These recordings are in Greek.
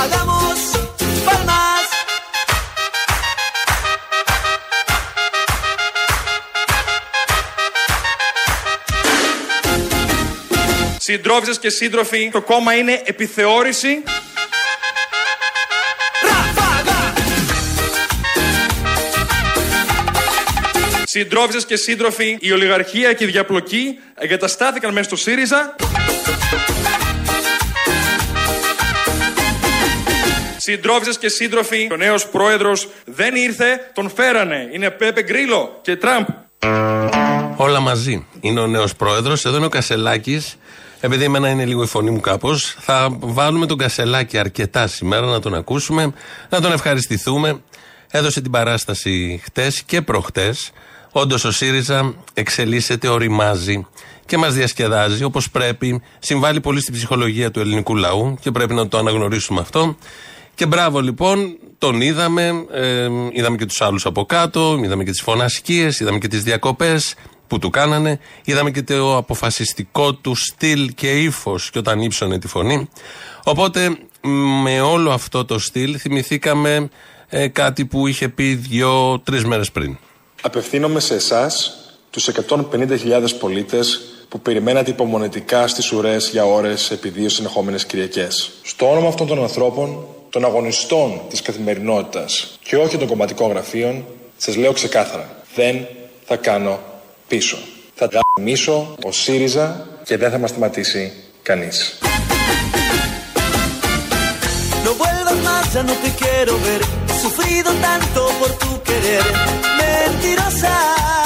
hagamos palmas. Συντρόφισσες και σύντροφοι, το κόμμα είναι επιθεώρηση. Ráfaga, Συντρόφισσες και σύντροφοι, η ολιγαρχία και η διαπλοκή εγκαταστάθηκαν μέσα στο ΣΥΡΙΖΑ. Συντρόφισσες και σύντροφοι, ο νέος πρόεδρος δεν ήρθε, τον φέρανε. Είναι Πέπε Γκρίλο και Τραμπ. Όλα μαζί. Είναι ο νέος πρόεδρος. Εδώ είναι ο Κασελάκης. Επειδή εμένα είναι λίγο η φωνή μου κάπως, θα βάλουμε τον Κασελάκη αρκετά σήμερα να τον ακούσουμε, να τον ευχαριστηθούμε. Έδωσε την παράσταση χτες και προχτές. Όντως ο ΣΥΡΙΖΑ εξελίσσεται, οριμάζει και μας διασκεδάζει όπως πρέπει. Συμβάλλει πολύ στην ψυχολογία του ελληνικού λαού και πρέπει να το αναγνωρίσουμε αυτό. Και μπράβο λοιπόν, τον είδαμε, ε, είδαμε και τους άλλους από κάτω, είδαμε και τις φωνασκίες, είδαμε και τις διακοπές που του κάνανε, είδαμε και το αποφασιστικό του στυλ και ύφος και όταν ύψωνε τη φωνή. Οπότε με όλο αυτό το στυλ θυμηθήκαμε ε, κάτι που είχε πει δύο-τρεις μέρες πριν. Απευθύνομαι σε εσάς, τους 150.000 πολίτες που περιμένατε υπομονετικά στις ουρές για ώρες επί δύο συνεχόμενες Κυριακές. Στο όνομα αυτών των ανθρώπων, των αγωνιστών της καθημερινότητας και όχι των κομματικών γραφείων, σας λέω ξεκάθαρα: δεν θα κάνω πίσω. Θα γαμίσω ο ΣΥΡΙΖΑ και δεν θα μας σταματήσει κανείς. no vuelvas más, ya no te quiero ver. He sufrido tanto por tu querer, mentirosa.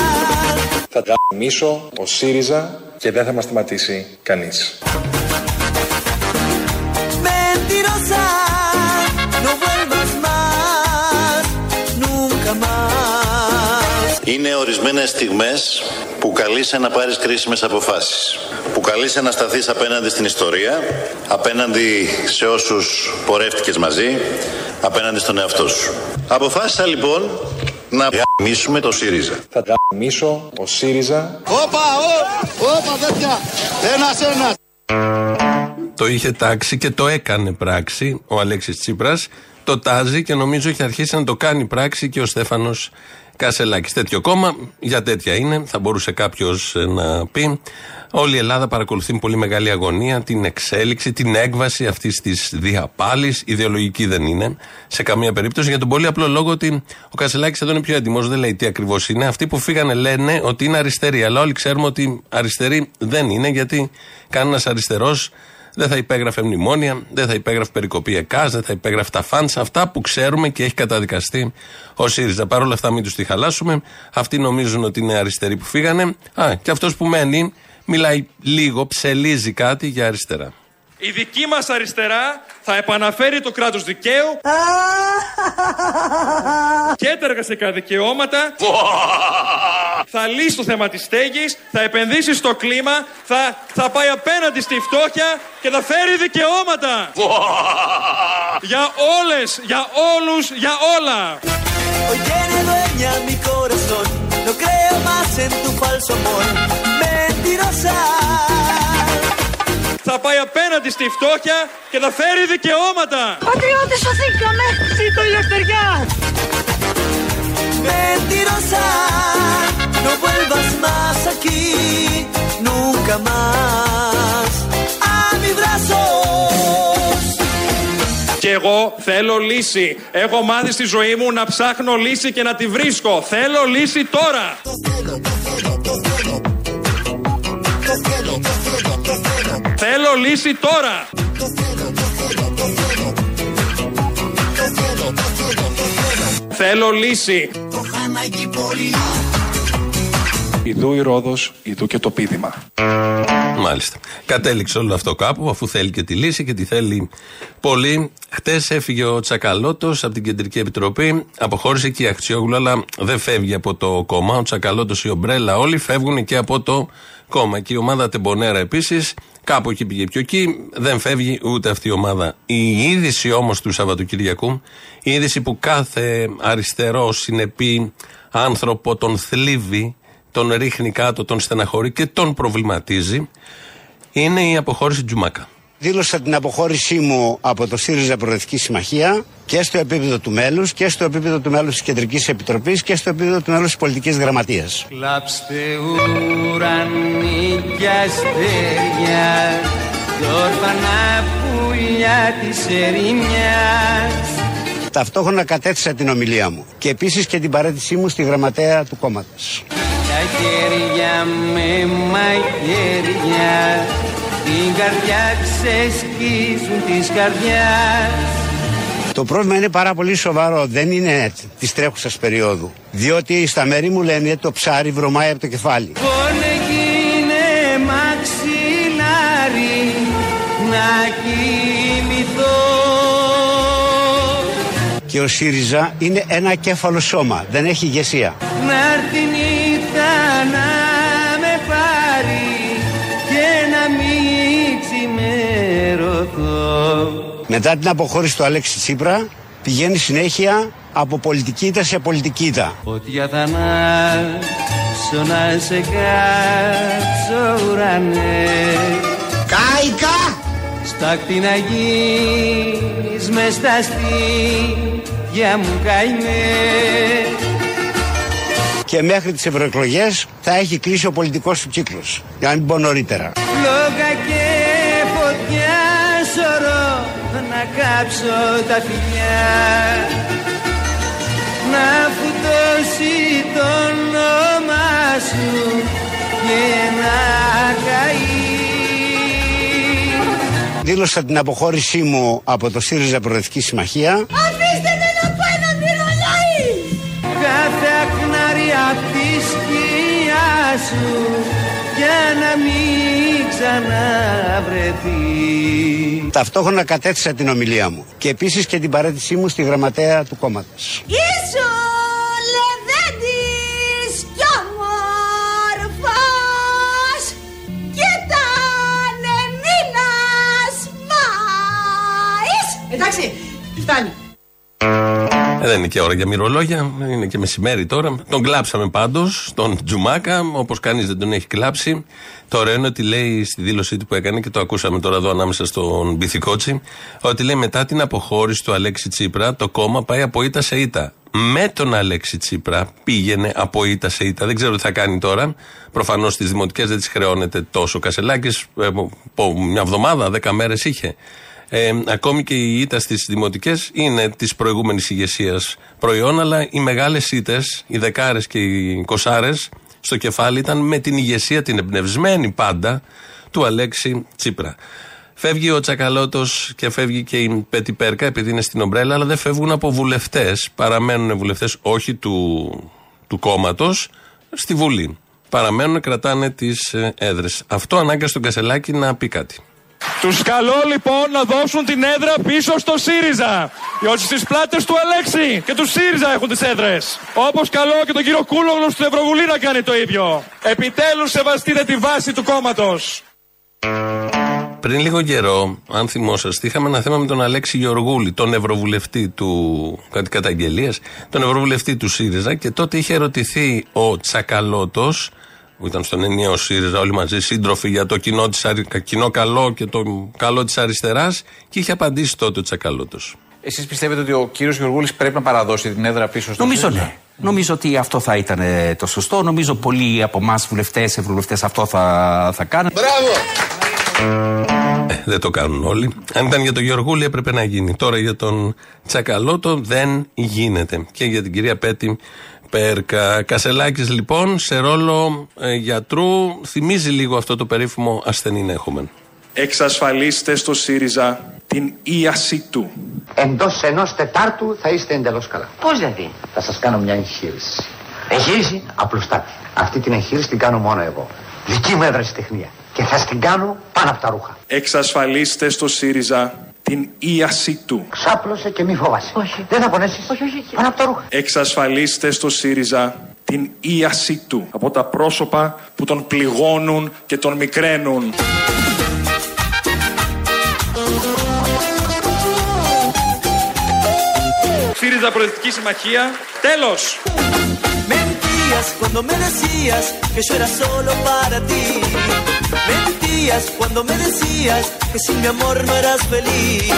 Θα γαμίσω ο ΣΥΡΙΖΑ και δεν θα μας σταματήσει κανείς. Mentirosa, no vuelvas más, nunca más. Είναι ορισμένες στιγμές που καλείσαι να πάρεις κρίσιμες αποφάσεις. Που καλείσαι να σταθείς απέναντι στην ιστορία, απέναντι σε όσους πορεύτηκες μαζί, απέναντι στον εαυτό σου. Αποφάσισα λοιπόν να γαμίσουμε το ΣΥΡΙΖΑ. Θα γαμίσω ο ΣΥΡΙΖΑ Όπα, ω, όπα τέτοια. Ένας ένας. Το είχε τάξει και το έκανε πράξη ο Αλέξης Τσίπρας. Το τάζει και νομίζω έχει αρχίσει να το κάνει πράξη και ο Στέφανος Κασελάκης. Τέτοιο κόμμα, για τέτοια είναι, θα μπορούσε κάποιος να πει. Όλη η Ελλάδα παρακολουθεί με πολύ μεγάλη αγωνία την εξέλιξη, την έκβαση αυτής της διαπάλης. Ιδεολογική δεν είναι σε καμία περίπτωση για τον πολύ απλό λόγο ότι ο Κασελάκης εδώ είναι πιο έτοιμος, δεν λέει τι ακριβώς είναι. Αυτοί που φύγανε λένε ότι είναι αριστεροί, αλλά όλοι ξέρουμε ότι αριστεροί δεν είναι γιατί κανένας αριστερός δεν θα υπέγραφε μνημόνια, δεν θα υπέγραφε περικοπή ΕΚΑΣ, δεν θα υπέγραφε τα φάντσα. Αυτά που ξέρουμε και έχει καταδικαστεί ο ΣΥΡΙΖΑ. Παρ' όλα αυτά, μην τους τη χαλάσουμε. Αυτοί νομίζουν ότι είναι αριστεροί που φύγανε. Α, και αυτός που μένει μιλάει λίγο, ψελίζει κάτι για αριστερά. Η δική μας αριστερά θα επαναφέρει το κράτος δικαίου και τα εργασιακά δικαιώματα. θα λύσει το θέμα της στέγης, θα επενδύσει στο κλίμα, θα, θα πάει απέναντι στη φτώχεια και θα φέρει δικαιώματα. για όλες, για όλους, για όλα. Hoy tiene dueña mi corazón, no creo más en tu falso amor. Mentirosa. Θα πάει απέναντι στη φτώχεια και θα φέρει δικαιώματα. Πατριώτες σωθήκαμε! Ζήτω η ελευθεριά! Mentirosa, no vuelvas más aquí, nunca más a mis brazos. Και εγώ θέλω λύση. Έχω μάθει στη ζωή μου να ψάχνω λύση και να τη βρίσκω. Θέλω λύση τώρα. Θέλω λύση τώρα. Θέλω λύση. Ιδού η Ρόδος, ιδού και το πίδημα. Μάλιστα. Κατέληξε όλο αυτό κάπου, αφού θέλει και τη λύση και τη θέλει πολύ. Χτες έφυγε ο Τσακαλώτος από την Κεντρική Επιτροπή. Αποχώρησε και η Αχτσιόγλου, αλλά δεν φεύγει από το κόμμα. Ο Τσακαλώτος, η Ομπρέλα, όλοι φεύγουν και από το κόμμα. Και η ομάδα Τεμπονέρα επίσης, κάπου εκεί πήγε πιο εκεί, δεν φεύγει ούτε αυτή η ομάδα. Η είδηση όμως του Σαββατοκυριακού, η είδηση που κάθε αριστερό συνεπή άνθρωπο τον θλίβει, τον ρίχνει κάτω, τον στεναχωρεί και τον προβληματίζει, είναι η αποχώρηση Τζουμάκα. Δήλωσα την αποχώρησή μου από το ΣΥΡΙΖΑ Προεδρική Συμμαχία και στο επίπεδο του μέλους και στο επίπεδο του μέλους της Κεντρικής Επιτροπής και στο επίπεδο του μέλους της Πολιτικής Γραμματείας. Κλάψτε ουρανί και αστέρια κι όρφανα πουλιά της ερημιάς Ταυτόχρονα κατέθεσα την ομιλία μου και επίσης και την παρέτησή μου στη γραμματέα του κόμματος. Τα χέρια με μαχαίρια την καρδιά ξεσκίζουν της καρδιάς Το πρόβλημα είναι πάρα πολύ σοβαρό, δεν είναι της τρέχουσας περίοδου. Διότι στα μέρη μου λένε το ψάρι βρωμάει από το κεφάλι. Πόνε γίνε μαξιλάρι να κοιμηθώ Και ο ΣΥΡΙΖΑ είναι ένα κέφαλο σώμα, δεν έχει ηγεσία. Να Μετά την αποχώρηση του Αλέξη Τσίπρα πηγαίνει συνέχεια από πολιτική ήττα σε πολιτική ήττα. Φωτιά θα ανάψω να σε κάψω ουρανέ Κάικα! Στάκτη να γίνεις μες στα στήθια μου καημέ Και μέχρι τις ευρωεκλογές θα έχει κλείσει ο πολιτικός του κύκλος. Για να μην πω νωρίτερα. Φλόγα και κάψω τα φιλιά. Να φουτώσει το όνομα σου και να καεί. Δήλωσα την αποχώρησή μου από το ΣΥΡΙΖΑ Προεδρική Συμμαχία. Αφήστε με να πάει να μυρολάει! κάθε ακνάρι απ' τη σκιά σου για να μην ξαναβρεθεί. Ταυτόχρονα κατέθεσα την ομιλία μου και επίσης και την παρέτησή μου στη γραμματέα του κόμματος. Ίσο λεβέντης κι όμορφος και ήταν μήνας Μάης. Εντάξει, φτάνει Ε, δεν είναι και ώρα για μυρολόγια, είναι και μεσημέρι τώρα. Τον κλάψαμε πάντως, τον Τζουμάκα, όπως κανείς δεν τον έχει κλάψει. Το ωραίο είναι ότι λέει στη δήλωσή του που έκανε και το ακούσαμε τώρα εδώ ανάμεσα στον Μπιθικότσι, ότι λέει μετά την αποχώρηση του Αλέξη Τσίπρα, το κόμμα πάει από ήττα σε ήττα. Με τον Αλέξη Τσίπρα πήγαινε από ήττα σε ήττα. Δεν ξέρω τι θα κάνει τώρα. Προφανώς στις δημοτικές δεν τις χρεώνεται τόσο. Κασελάκης, ε, μια εβδομάδα, δέκα μέρες είχε. Ε, ακόμη και η ήττα στις δημοτικές είναι της προηγούμενης ηγεσίας προϊόν, αλλά οι μεγάλες ήττες, οι δεκάρες και οι κοσάρες στο κεφάλι ήταν με την ηγεσία, την εμπνευσμένη πάντα, του Αλέξη Τσίπρα. Φεύγει ο Τσακαλώτος και φεύγει και η Πέτη Πέρκα επειδή είναι στην ομπρέλα, αλλά δεν φεύγουν από βουλευτές. Παραμένουν βουλευτές όχι του, του κόμματος στη Βουλή. Παραμένουν, κρατάνε τις έδρες. Αυτό ανάγκασε τον Κασελάκη να πει κάτι. Τους καλώ λοιπόν να δώσουν την έδρα πίσω στο ΣΥΡΙΖΑ. Διότι στις πλάτες του Αλέξη και του ΣΥΡΙΖΑ έχουν τις έδρες. Όπως καλώ και τον κύριο Κούλογλου στην Ευρωβουλή να κάνει το ίδιο. Επιτέλους σεβαστείτε τη βάση του κόμματος. Πριν λίγο καιρό, αν θυμόσαστε, είχαμε ένα θέμα με τον Αλέξη Γεωργούλη, τον Ευρωβουλευτή του. κάτι καταγγελίας, τον Ευρωβουλευτή του ΣΥΡΙΖΑ και τότε είχε ερωτηθεί ο Τσακαλώτος, που ήταν στον ενιαίο ΣΥΡΙΖΑ όλοι μαζί σύντροφοι για το κοινό, της, αρι- κοινό καλό και το καλό της αριστεράς και είχε απαντήσει τότε ο Τσακαλώτος. Εσείς πιστεύετε ότι ο κύριος Γεωργούλης πρέπει να παραδώσει την έδρα πίσω στο Νομίζω ΣΥΡΙΖΑ; ναι. Νομίζω ότι αυτό θα ήταν ε, το σωστό. Νομίζω πολλοί από εμάς βουλευτές, ευρωβουλευτές αυτό θα, θα κάνουν. Ε, δεν το κάνουν όλοι. Αν ήταν για τον Γεωργούλη έπρεπε να γίνει. Τώρα για τον Τσακαλώτο δεν γίνεται. Και για την κυρία Πέτη Πέρκα. Κασελάκης λοιπόν σε ρόλο ε, γιατρού θυμίζει λίγο αυτό το περίφημο ασθενή έχουμε. Εξασφαλίστε στο ΣΥΡΙΖΑ την ίαση του. Εντός ενός Τετάρτου θα είστε εντελώς καλά. Πώς δηλαδή; Θα σας κάνω μια εγχείρηση. Εγχείρηση; Απλουστάτη. Αυτή την εγχείρηση την κάνω μόνο εγώ. Δική μου ευρεσιτεχνία. Και θα την κάνω πάνω από τα ρούχα. Εξασφαλίστε στο ΣΥΡΙΖΑ την ίαση του. Ξάπλωσε και μη φοβάσαι. Όχι. Δεν θα πονέσεις. Όχι, όχι. Πάνω από τα ρούχα. Εξασφαλίστε στο ΣΥΡΙΖΑ την ίαση του από τα πρόσωπα που τον πληγώνουν και τον μικραίνουν. ΣΥΡΙΖΑ Προεδρική Συμμαχία. Τέλος! Mentías cuando me decías que yo era solo para ti. Mentías cuando me decías que sin mi amor no eras feliz.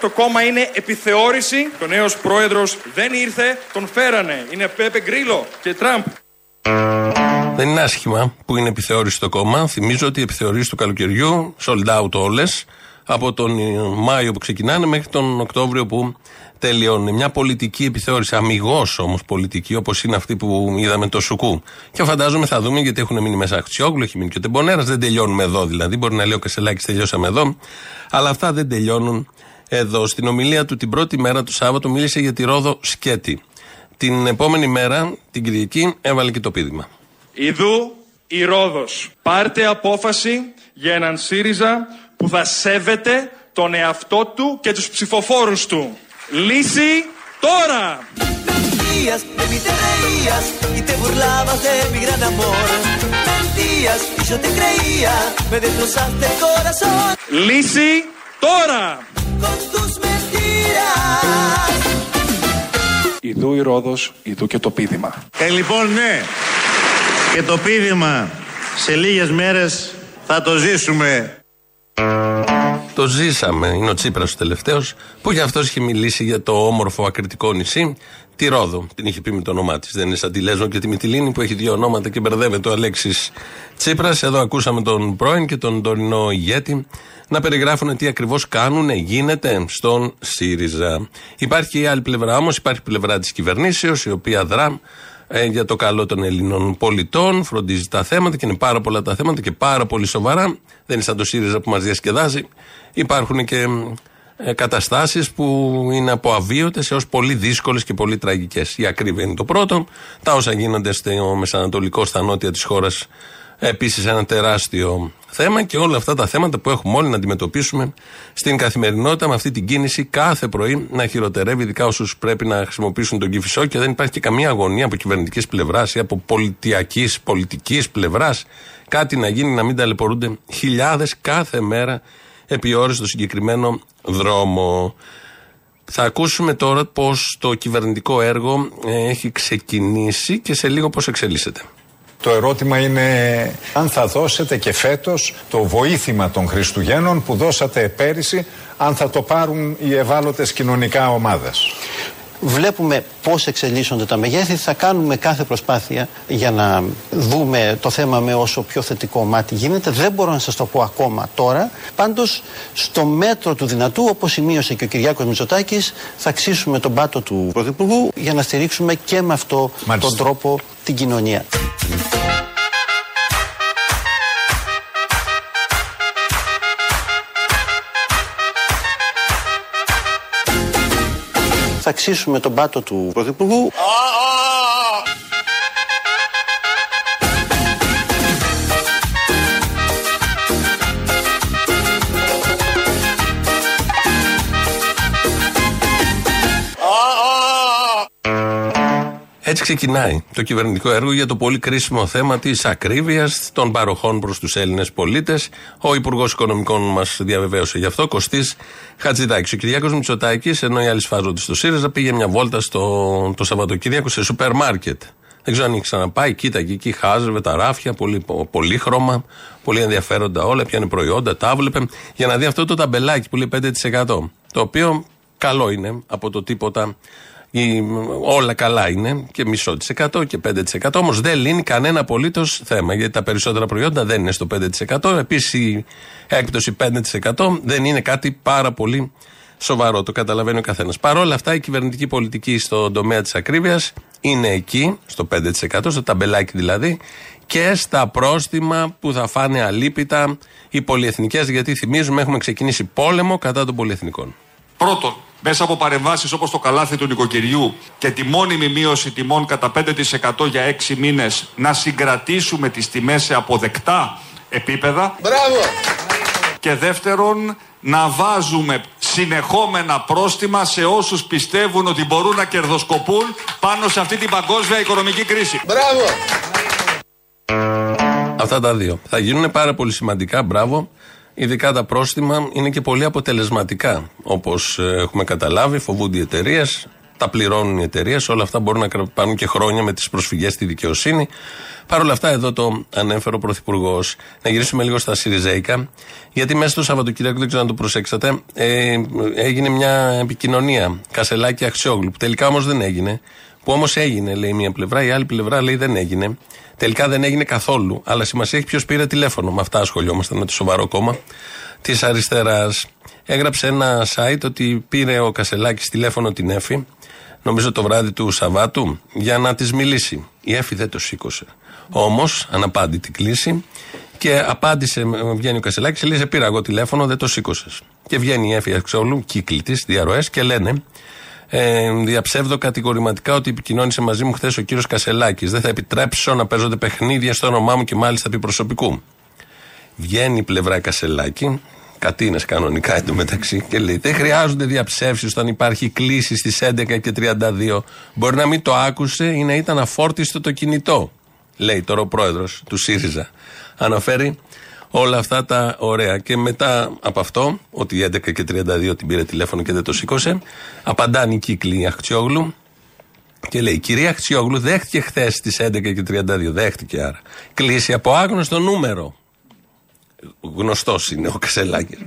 Το κόμμα είναι επιθεώρηση. Ο νέος πρόεδρος δεν ήρθε, τον φέρανε. Είναι Πέπε Γκρίλο και Τραμπ. Δεν είναι άσχημα που είναι επιθεώρηση το κόμμα. Θυμίζω ότι οι επιθεωρήσει του καλοκαιριού sold out όλες από τον Μάιο που ξεκινάνε μέχρι τον Οκτώβριο που τελειώνουν. Μια πολιτική επιθεώρηση, αμυγός όμως πολιτική, όπως είναι αυτή που είδαμε το Σουκού. Και φαντάζομαι θα δούμε γιατί έχουν μείνει μέσα Αξιόγλου, έχει μείνει και ο Τεμπονέρας. Δεν τελειώνουμε εδώ δηλαδή. Μπορεί να λέει ο Κασελάκης τελειώσαμε εδώ. Αλλά αυτά δεν τελειώνουν εδώ. Στην ομιλία του την πρώτη μέρα του Σάββατο μίλησε για τη Ρόδο Σκέτη. Την επόμενη μέρα, την Κυριακή, έβαλε και το πείδημα. Ιδού η Ρόδος. Πάρτε απόφαση για έναν ΣΥΡΙΖΑ που θα σέβεται τον εαυτό του και τους ψηφοφόρους του λύση τώρα. Λύση τώρα. Ιδού η Ρόδος, ιδού και το πίδημα. Ε, λοιπόν, ναι. Και το πίδημα σε λίγες μέρες θα το ζήσουμε. Το ζήσαμε. Είναι ο Τσίπρας ο τελευταίος που γι' αυτός είχε μιλήσει για το όμορφο ακριτικό νησί, τη Ρόδο. Την είχε πει με το όνομά της. Δεν είναι σαν τη Λέσβο και τη Μυτιλίνη που έχει δύο ονόματα και μπερδεύεται ο Αλέξης Τσίπρας. Εδώ ακούσαμε τον πρώην και τον τωρινό ηγέτη να περιγράφουν τι ακριβώς κάνουν, γίνεται στον ΣΥΡΙΖΑ. Υπάρχει και η άλλη πλευρά όμως, υπάρχει η πλευρά της κυβερνήσεως, η οποία δρά ε, για το καλό των Ελλήνων πολιτών, φροντίζει τα θέματα και είναι πάρα πολλά τα θέματα και πάρα πολύ σοβαρά. Δεν είναι σαν το ΣΥΡΙΖΑ που μας διασκεδάζει. Υπάρχουν και ε, καταστάσεις που είναι από αβίωτες έως πολύ δύσκολες και πολύ τραγικές. Η ακρίβεια είναι το πρώτο. Τα όσα γίνονται στο μεσανατολικό, στα νότια της χώρας, επίσης ένα τεράστιο θέμα και όλα αυτά τα θέματα που έχουμε όλοι να αντιμετωπίσουμε στην καθημερινότητα με αυτή την κίνηση κάθε πρωί να χειροτερεύει, ειδικά όσους πρέπει να χρησιμοποιήσουν τον κυφισό και δεν υπάρχει και καμία αγωνία από κυβερνητικής πλευράς ή από πολιτιακής, πολιτικής πλευράς κάτι να γίνει, να μην ταλαιπωρούνται χιλιάδες κάθε μέρα επί ώρες στο συγκεκριμένο δρόμο. Θα ακούσουμε τώρα πώς το κυβερνητικό έργο ε, έχει ξεκινήσει και σε λίγο πώς εξελίσσεται. Το ερώτημα είναι αν θα δώσετε και φέτος το βοήθημα των Χριστουγέννων που δώσατε πέρυσι, αν θα το πάρουν οι ευάλωτες κοινωνικά ομάδες. Βλέπουμε πώς εξελίσσονται τα μεγέθη. Θα κάνουμε κάθε προσπάθεια για να δούμε το θέμα με όσο πιο θετικό μάτι γίνεται. Δεν μπορώ να σας το πω ακόμα τώρα. Πάντως, στο μέτρο του δυνατού, όπως σημείωσε και ο Κυριάκος Μητσοτάκης, θα αξίσουμε τον πάτο του Πρωθυπουργού για να στηρίξουμε και με αυτό τον τρόπο την κοινωνία. Θα αξίσουμε τον πάτο του Πρωθυπουργού. Έτσι ξεκινάει το κυβερνητικό έργο για το πολύ κρίσιμο θέμα της ακρίβειας των παροχών προς τους Έλληνες πολίτες. Ο Υπουργός Οικονομικών μας διαβεβαίωσε γι' αυτό, Κωστής Χατζηδάκης. Ο Κυριάκος Μητσοτάκης, ενώ οι άλλοι σφάζονται στο ΣΥΡΙΖΑ, πήγε μια βόλτα στο, το Σαββατοκύριακο σε σούπερ μάρκετ. Δεν ξέρω αν έχει ξαναπάει, κοίταγε εκεί, χάζευε τα ράφια, πολύ, πολύ χρώμα, πολύ ενδιαφέροντα όλα, πιάνε προϊόντα, τα βλέπε, για να δει αυτό το ταμπελάκι που λέει 5%. Το οποίο καλό είναι από το τίποτα η- όλα καλά είναι και μισό της εκατό και 5%. Όμως δεν λύνει κανένα απολύτως θέμα γιατί τα περισσότερα προϊόντα δεν είναι στο 5%. Επίσης η έκπτωση 5% δεν είναι κάτι πάρα πολύ σοβαρό. Το καταλαβαίνει ο καθένας. Παρ' όλα αυτά η κυβερνητική πολιτική στον τομέα της ακρίβειας είναι εκεί, στο 5%, στο ταμπελάκι δηλαδή, και στα πρόστιμα που θα φάνε αλίπητα οι πολυεθνικές. Γιατί θυμίζουμε, έχουμε ξεκινήσει πόλεμο κατά των πολυεθνικών. Πρώτον, μέσα από παρεμβάσεις όπως το καλάθι του νοικοκυριού και τη μόνιμη μείωση τιμών κατά 5% για 6 μήνες, να συγκρατήσουμε τις τιμές σε αποδεκτά επίπεδα. Μπράβο! Και δεύτερον, να βάζουμε συνεχόμενα πρόστιμα σε όσους πιστεύουν ότι μπορούν να κερδοσκοπούν πάνω σε αυτή την παγκόσμια οικονομική κρίση. Μπράβο! Αυτά τα δύο. Θα γίνουν πάρα πολύ σημαντικά, μπράβο. Ειδικά τα πρόστιμα είναι και πολύ αποτελεσματικά. Όπως έχουμε καταλάβει, φοβούνται οι εταιρείες. τα πληρώνουν οι εταιρείες. Όλα αυτά μπορούν να κρα- πάρουν και χρόνια με τις προσφυγές στη δικαιοσύνη. Παρ' όλα αυτά, εδώ το ανέφερε ο Πρωθυπουργός. Να γυρίσουμε λίγο στα Σιριζέικα, γιατί μέσα στο Σαββατοκύριακο, δεν ξέρω αν το προσέξατε, ε, έγινε μια επικοινωνία. Κασελάκη Αξιόγλου, που τελικά όμως δεν έγινε. Που όμως έγινε, λέει μία πλευρά, η άλλη πλευρά λέει δεν έγινε. Τελικά δεν έγινε καθόλου. Αλλά σημασία έχει ποιος πήρε τηλέφωνο. Με αυτά ασχολιόμαστε με το σοβαρό κόμμα της αριστεράς. Έγραψε ένα site ότι πήρε ο Κασελάκης τηλέφωνο την Εφη, νομίζω το βράδυ του Σαββάτου, για να της μιλήσει. Η Εφη δεν το σήκωσε. Όμως, αναπάντητη κλίση, και απάντησε, βγαίνει ο Κασελάκης και λέει: Σε πήρα εγώ τηλέφωνο, δεν το σήκωσες. Και βγαίνει η Εφη Αξιόλου, κύκλοι της, διαρροές και λένε: ε, διαψεύδω κατηγορηματικά ότι επικοινώνησε μαζί μου χθες ο κύριος Κασελάκης. Δεν θα επιτρέψω να παίζονται παιχνίδια στο όνομά μου και μάλιστα επί προσωπικού. Βγαίνει η πλευρά Κασελάκη, κατίνες κανονικά εντωμεταξύ, και λέει: Δεν χρειάζονται διαψεύσεις όταν υπάρχει κλίση στις 11 και 32. Μπορεί να μην το άκουσε ή να ήταν αφόρτιστο το κινητό. Λέει τώρα ο πρόεδρος του ΣΥΡΙΖΑ. Αναφέρει όλα αυτά τα ωραία. Και μετά από αυτό, ότι 11 και 32 την πήρε τηλέφωνο και δεν το σήκωσε, απαντάνει η κύκλη Αχτσιόγλου και λέει: Κυρία Αχτσιόγλου, δέχτηκε χθες στι 11 και 32. Δέχτηκε άρα. Κλείσει από άγνωστο νούμερο. Γνωστός είναι ο Κασελάκης.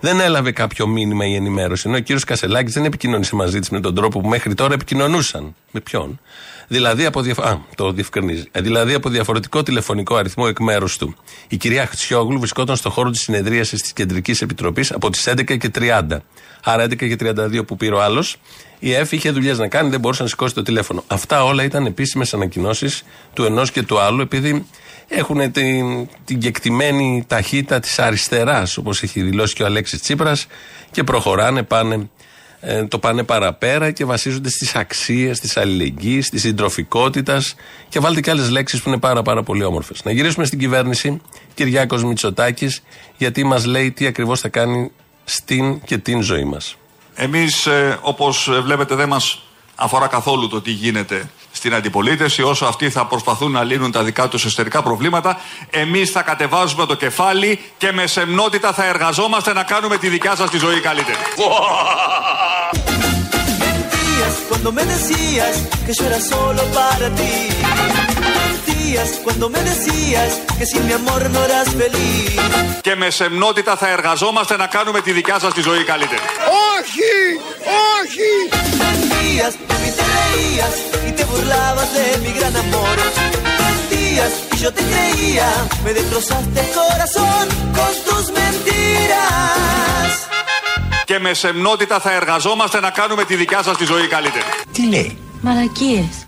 Δεν έλαβε κάποιο μήνυμα ή ενημέρωση. Ενώ ο κύριος Κασελάκης δεν επικοινώνησε μαζί της με τον τρόπο που μέχρι τώρα επικοινωνούσαν. Με ποιον; Δηλαδή από, διαφο- Α, το διευκρινίζει. Ε, δηλαδή από διαφορετικό τηλεφωνικό αριθμό εκ μέρους του. Η κυρία Χτσιόγλου βρισκόταν στο χώρο της συνεδρίασης της Κεντρικής Επιτροπής από τις 11 και 30. Άρα 11 και 32 που πήρε ο άλλος. Η ΕΦ είχε δουλειές να κάνει, δεν μπορούσε να σηκώσει το τηλέφωνο. Αυτά όλα ήταν επίσημες ανακοινώσεις του ενός και του άλλου, επειδή έχουν την, την κεκτημένη ταχύτητα της αριστεράς, όπως έχει δηλώσει και ο Αλέξης Τσίπρας, και προχωράνε, πάνε, ε, το πάνε παραπέρα και βασίζονται στις αξίες της αλληλεγγύης, της συντροφικότητας και βάλτε και άλλες λέξεις που είναι πάρα, πάρα πολύ όμορφες. Να γυρίσουμε στην κυβέρνηση, Κυριάκος Μητσοτάκης, γιατί μας λέει τι ακριβώς θα κάνει στην και την ζωή μας. Εμείς, ε, όπως ε, βλέπετε, δεν μας αφορά καθόλου το τι γίνεται στην αντιπολίτευση. Όσο αυτοί θα προσπαθούν να λύνουν τα δικά τους εσωτερικά προβλήματα, εμείς θα κατεβάζουμε το κεφάλι και με σεμνότητα θα εργαζόμαστε να κάνουμε τη δικιά σας τη ζωή καλύτερη. Mentías cuando me decías que yo era solo para ti. Και με σεμνότητα θα εργαζόμαστε να κάνουμε τη δικιά σας ζωή καλύτερη Όχι! Όχι! Το και με σεμνότητα θα εργαζόμαστε να κάνουμε τη δικιά σας τη ζωή καλύτερη. Τι λέει; Μαλακίες.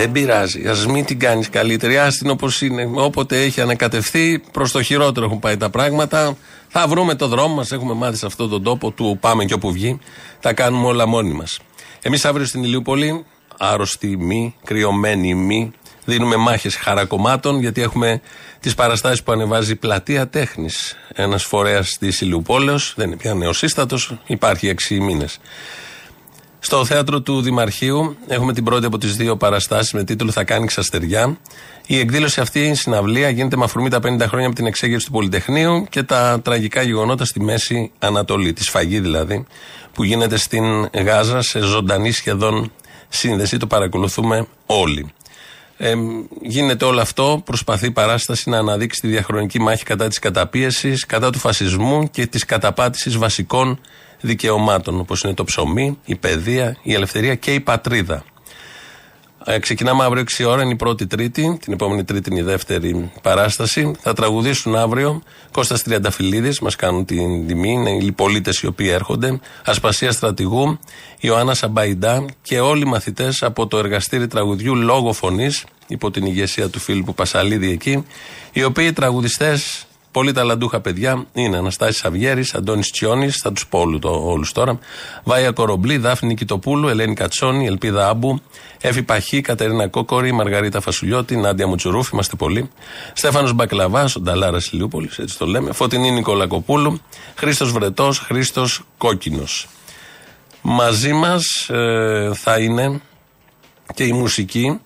Δεν πειράζει. Α μην την κάνεις καλύτερη. Α την όπως είναι. Όποτε έχει ανακατευθεί, προς το χειρότερο έχουν πάει τα πράγματα. Θα βρούμε το δρόμο μας. Έχουμε μάθει σε αυτόν τον τόπο του πάμε και όπου βγει. Τα κάνουμε όλα μόνοι μας. Εμείς αύριο στην Ηλιούπολη, άρρωστοι μη, κρυωμένοι μη, δίνουμε μάχες χαρακομμάτων γιατί έχουμε τις παραστάσεις που ανεβάζει η πλατεία τέχνης. Ένας φορέας της Ηλιουπόλεως, δεν είναι πια νεοσύστατος, υπάρχει έξι μήνες. Στο θέατρο του Δημαρχείου έχουμε την πρώτη από τις δύο παραστάσεις με τίτλο Θα κάνει ξαστεριά. Η εκδήλωση αυτή, η συναυλία, γίνεται με αφορμή τα 50 χρόνια από την εξέγερση του Πολυτεχνείου και τα τραγικά γεγονότα στη Μέση Ανατολή, τη σφαγή δηλαδή, που γίνεται στην Γάζα σε ζωντανή σχεδόν σύνδεση. Το παρακολουθούμε όλοι. Ε, γίνεται όλο αυτό, προσπαθεί η παράσταση να αναδείξει τη διαχρονική μάχη κατά της καταπίεσης, κατά του φασισμού και της καταπάτησης βασικών δικαιωμάτων, όπως είναι το ψωμί, η παιδεία, η ελευθερία και η πατρίδα. Ε, ξεκινάμε αύριο 6 ώρα, είναι η πρώτη Τρίτη. Την επόμενη Τρίτη είναι η δεύτερη παράσταση. Θα τραγουδήσουν αύριο Κώστας Τριανταφυλλίδης, μας κάνουν την τιμή. Είναι οι πολίτες οι οποίοι έρχονται. Ασπασία Στρατηγού, Ιωάννα Σαμπαϊντά και όλοι οι μαθητές από το εργαστήρι τραγουδιού Λόγω Φωνής, υπό την ηγεσία του Φίλιππου Πασαλίδη εκεί, οι οποίοι τραγουδιστές Πολύ ταλαντούχα παιδιά είναι Αναστάσης Αυγέρη, Αντώνης Τσιόνης, θα τους πω όλου τώρα. Βάια Κορομπλή, Δάφνη Νικητοπούλου, Ελένη Κατσόνη, Ελπίδα Άμπου, Εύη Παχή, Κατερίνα Κόκορη, Μαργαρίτα Φασουλιώτη, Νάντια Μουτσουρούφ, είμαστε πολλοί. Στέφανος Μπακλαβάς, ο Νταλάρας Ηλιούπολης, έτσι το λέμε. Φωτεινή Νικολακοπούλου, Χρήστος Βρετός, Χρήστος Κόκκινος. Μαζί μας ε, θα είναι και η μουσική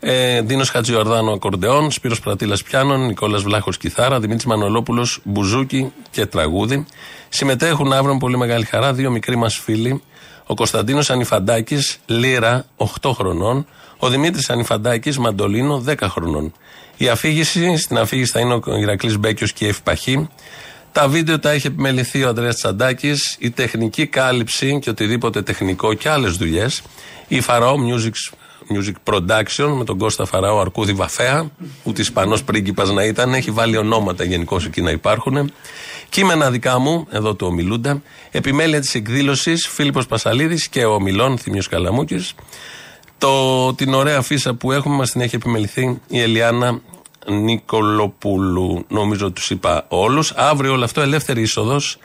Ε, Δίνος Χατζιορδάνο ακορντεόν, Σπύρος Πρατήλας πιάνων, Νικόλας Βλάχος κιθάρα, Δημήτρης Μανολόπουλος μπουζούκι και τραγούδι. Συμμετέχουν αύριο με πολύ μεγάλη χαρά δύο μικροί μας φίλοι. Ο Κωνσταντίνος Ανιφαντάκης, λύρα 8 χρονών. Ο Δημήτρης Ανιφαντάκης, μαντολίνο 10 χρονών. Η αφήγηση, στην αφήγηση θα είναι ο Ηρακλής Μπέκιος και η Ευπαχή. Τα βίντεο τα έχει επιμεληθεί ο Ανδρέας Τσαντάκης. Η τεχνική κάλυψη και οτιδήποτε τεχνικό και άλλες δουλειές. Η Φαραώ Music, Music Production με τον Κώστα Φαραώ Αρκούδη Βαφέα. Ούτε Ισπανό πρίγκιπας να ήταν. Έχει βάλει ονόματα γενικώ εκεί να υπάρχουν. Κείμενα δικά μου, εδώ του ομιλούντα. Επιμέλεια της εκδήλωσης Φίλιππος Πασαλίδης και ο ομιλών Θημίος Καλαμούκης. Το, την ωραία φύσα που έχουμε μας την έχει επιμεληθεί η Ελιάνα Νικολοπούλου. Νομίζω τους είπα όλους. Αύριο όλο αυτό ελεύθερη είσοδος.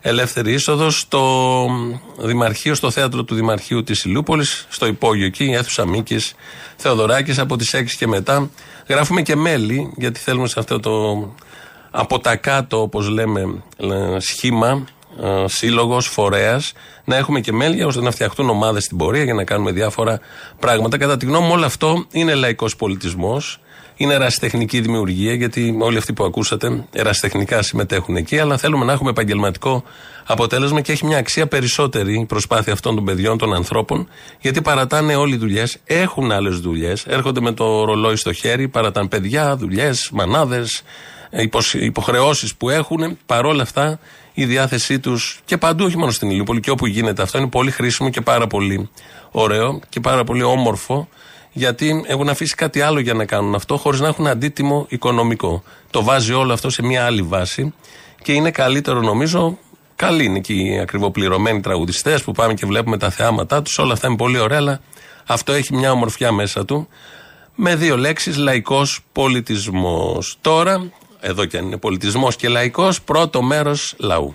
Ελεύθερη είσοδος στο Δημαρχείο, στο θέατρο του Δημαρχείου της Ηλιούπολης, στο υπόγειο εκεί, η αίθουσα Μίκη Θεοδωράκης από τις 6 και μετά. Γράφουμε και μέλη, γιατί θέλουμε σε αυτό το από τα κάτω, όπως λέμε, ε, σχήμα, ε, σύλλογος, φορέας, να έχουμε και μέλη ώστε να φτιαχτούν ομάδες στην πορεία για να κάνουμε διάφορα πράγματα. Κατά τη γνώμη μου, όλο αυτό είναι λαϊκός πολιτισμός. Είναι ερασιτεχνική δημιουργία, γιατί όλοι αυτοί που ακούσατε ερασιτεχνικά συμμετέχουν εκεί, αλλά θέλουμε να έχουμε επαγγελματικό αποτέλεσμα και έχει μια αξία περισσότερη η προσπάθεια αυτών των παιδιών, των ανθρώπων, γιατί παρατάνε όλοι δουλειές, έχουν άλλες δουλειές, έρχονται με το ρολόι στο χέρι, παρατάνε παιδιά, δουλειές, μανάδες, υποχρεώσεις που έχουν. Παρόλα αυτά, η διάθεσή τους και παντού, όχι μόνο στην Ηλιούπολη, και όπου γίνεται αυτό, είναι πολύ χρήσιμο και πάρα πολύ ωραίο και πάρα πολύ όμορφο γιατί έχουν αφήσει κάτι άλλο για να κάνουν αυτό, χωρίς να έχουν αντίτιμο οικονομικό. Το βάζει όλο αυτό σε μια άλλη βάση και είναι καλύτερο νομίζω. Καλοί είναι και οι ακριβοπληρωμένοι τραγουδιστές που πάμε και βλέπουμε τα θεάματά τους. Όλα αυτά είναι πολύ ωραία, αλλά αυτό έχει μια ομορφιά μέσα του. Με δύο λέξεις, λαϊκός πολιτισμός. Τώρα, εδώ και αν είναι πολιτισμός και λαϊκός, πρώτο μέρος λαού.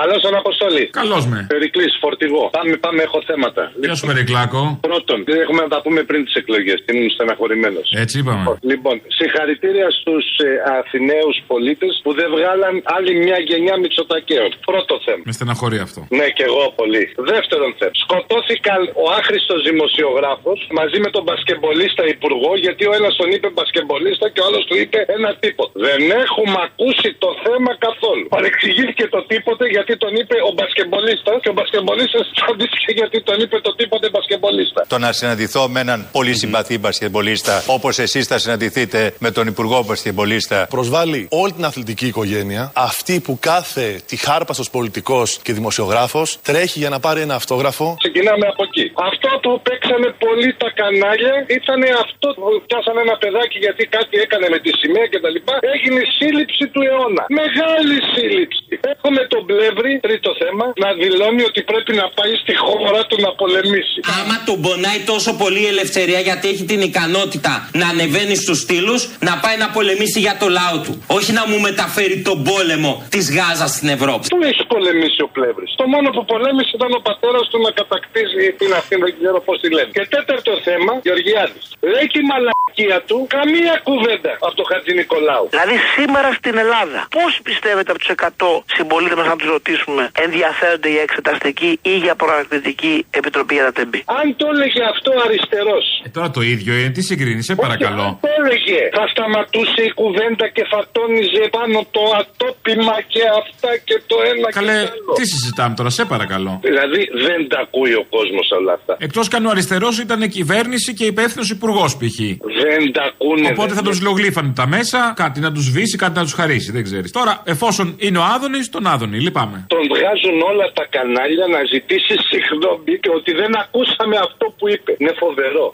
Καλώς τον Αποστολή. Καλώς με. Περικλής, φορτηγό. Πάμε, πάμε, έχω θέματα. Γεια σου, Περικλάκο. Πρώτον, δεν έχουμε να τα πούμε πριν τις εκλογές. Ήμουν στεναχωρημένος. Έτσι είπαμε. Λοιπόν, συγχαρητήρια στους ε, Αθηναίους πολίτες που δεν βγάλαν άλλη μια γενιά Μητσοτακαίων. Πρώτο θέμα. Με στεναχωρεί αυτό. Ναι, και εγώ πολύ. Δεύτερον θέμα. Σκοτώθηκαν ο άχρηστος δημοσιογράφος μαζί με τον μπασκεμπολίστα υπουργό γιατί ο ένας τον είπε μπασκεμπολίστα και ο άλλος του είπε ένα τίποτα. Δεν έχουμε ακούσει το θέμα καθόλου. Παρεξηγήθηκε το τίποτε γιατί τον είπε ο μπασκεμπολίστας και ο μπασκεμπολίστας τσαντίστηκε γιατί τον είπε το τίποτε μπασκεμπολίστα. Το να συναντηθώ με έναν πολύ συμπαθή μπασκεμπολίστα όπως εσείς θα συναντηθείτε με τον υπουργό μπασκεμπολίστα. Προσβάλλει όλη την αθλητική οικογένεια, αυτή που κάθε τη χάρπαστο πολιτικός και δημοσιογράφος τρέχει για να πάρει ένα αυτόγραφο. Ξεκινάμε από εκεί. Αυτό που παίξανε πολύ τα κανάλια ήταν αυτό που πιάσανε ένα παιδάκι γιατί κάτι έκανε με τη σημαία κτλ. Έγινε σύλληψη του αιώνα. Μεγάλη σύλληψη. Έχουμε τον Πλεύρη, τρίτο θέμα, να δηλώνει ότι πρέπει να πάει στη χώρα του να πολεμήσει. Άμα τον πονάει τόσο πολύ η ελευθερία γιατί έχει την ικανότητα να ανεβαίνει στους στήλους, να πάει να πολεμήσει για το λαό του. Όχι να μου μεταφέρει τον πόλεμο της Γάζας στην Ευρώπη. Πού έχει πολεμήσει ο Πλεύρης; Το μόνο που πολέμησε ήταν ο πατέρας του να κατακτήσει την Αθήνα, δεν ξέρω πώς τη λένε. Και τέταρτο θέμα, Γεωργιάδης. Λέει και η μαλακία του καμία κουβέντα από το Χατζη Νικολάου. Δηλαδή σήμερα στην Ελλάδα, πώς πιστεύετε από τους 100 συμπολίτε μας να τους ρωτήσουμε, ενδιαφέρονται οι εξεταστικοί ή για προανακριτική επιτροπή για τα τεμπή. Αν το έλεγε αυτό αριστερός. Ε, τώρα το ίδιο είναι, τι συγκρίνεις, σε παρακαλώ. Αν το έλεγε, θα σταματούσε η κουβέντα και θα τόνιζε πάνω το ατόπιμα και αυτά και το ένα Καλέ, και το άλλο. τι συζητάμε τώρα, σε παρακαλώ. Δηλαδή δεν τα ακούει ο κόσμος όλα αυτά. Εκτός καν ο αριστερός ήταν κυβέρνηση και υπεύθυνος υπουργός π.χ. Δεν τα ακούνε. Οπότε θα δεν- του λογλήφανε τα μέσα, κάτι να τους σβήσει, κάτι να τους χαρίσει, δεν ξέρεις. Τώρα, εφόσον είναι ο Άδωνης, τον Άδωνη, λυπάμαι. Τον βγάζουν όλα τα κανάλια να ζητήσει συγγνώμη και ότι δεν ακούσαμε αυτό που είπε. Είναι φοβερό.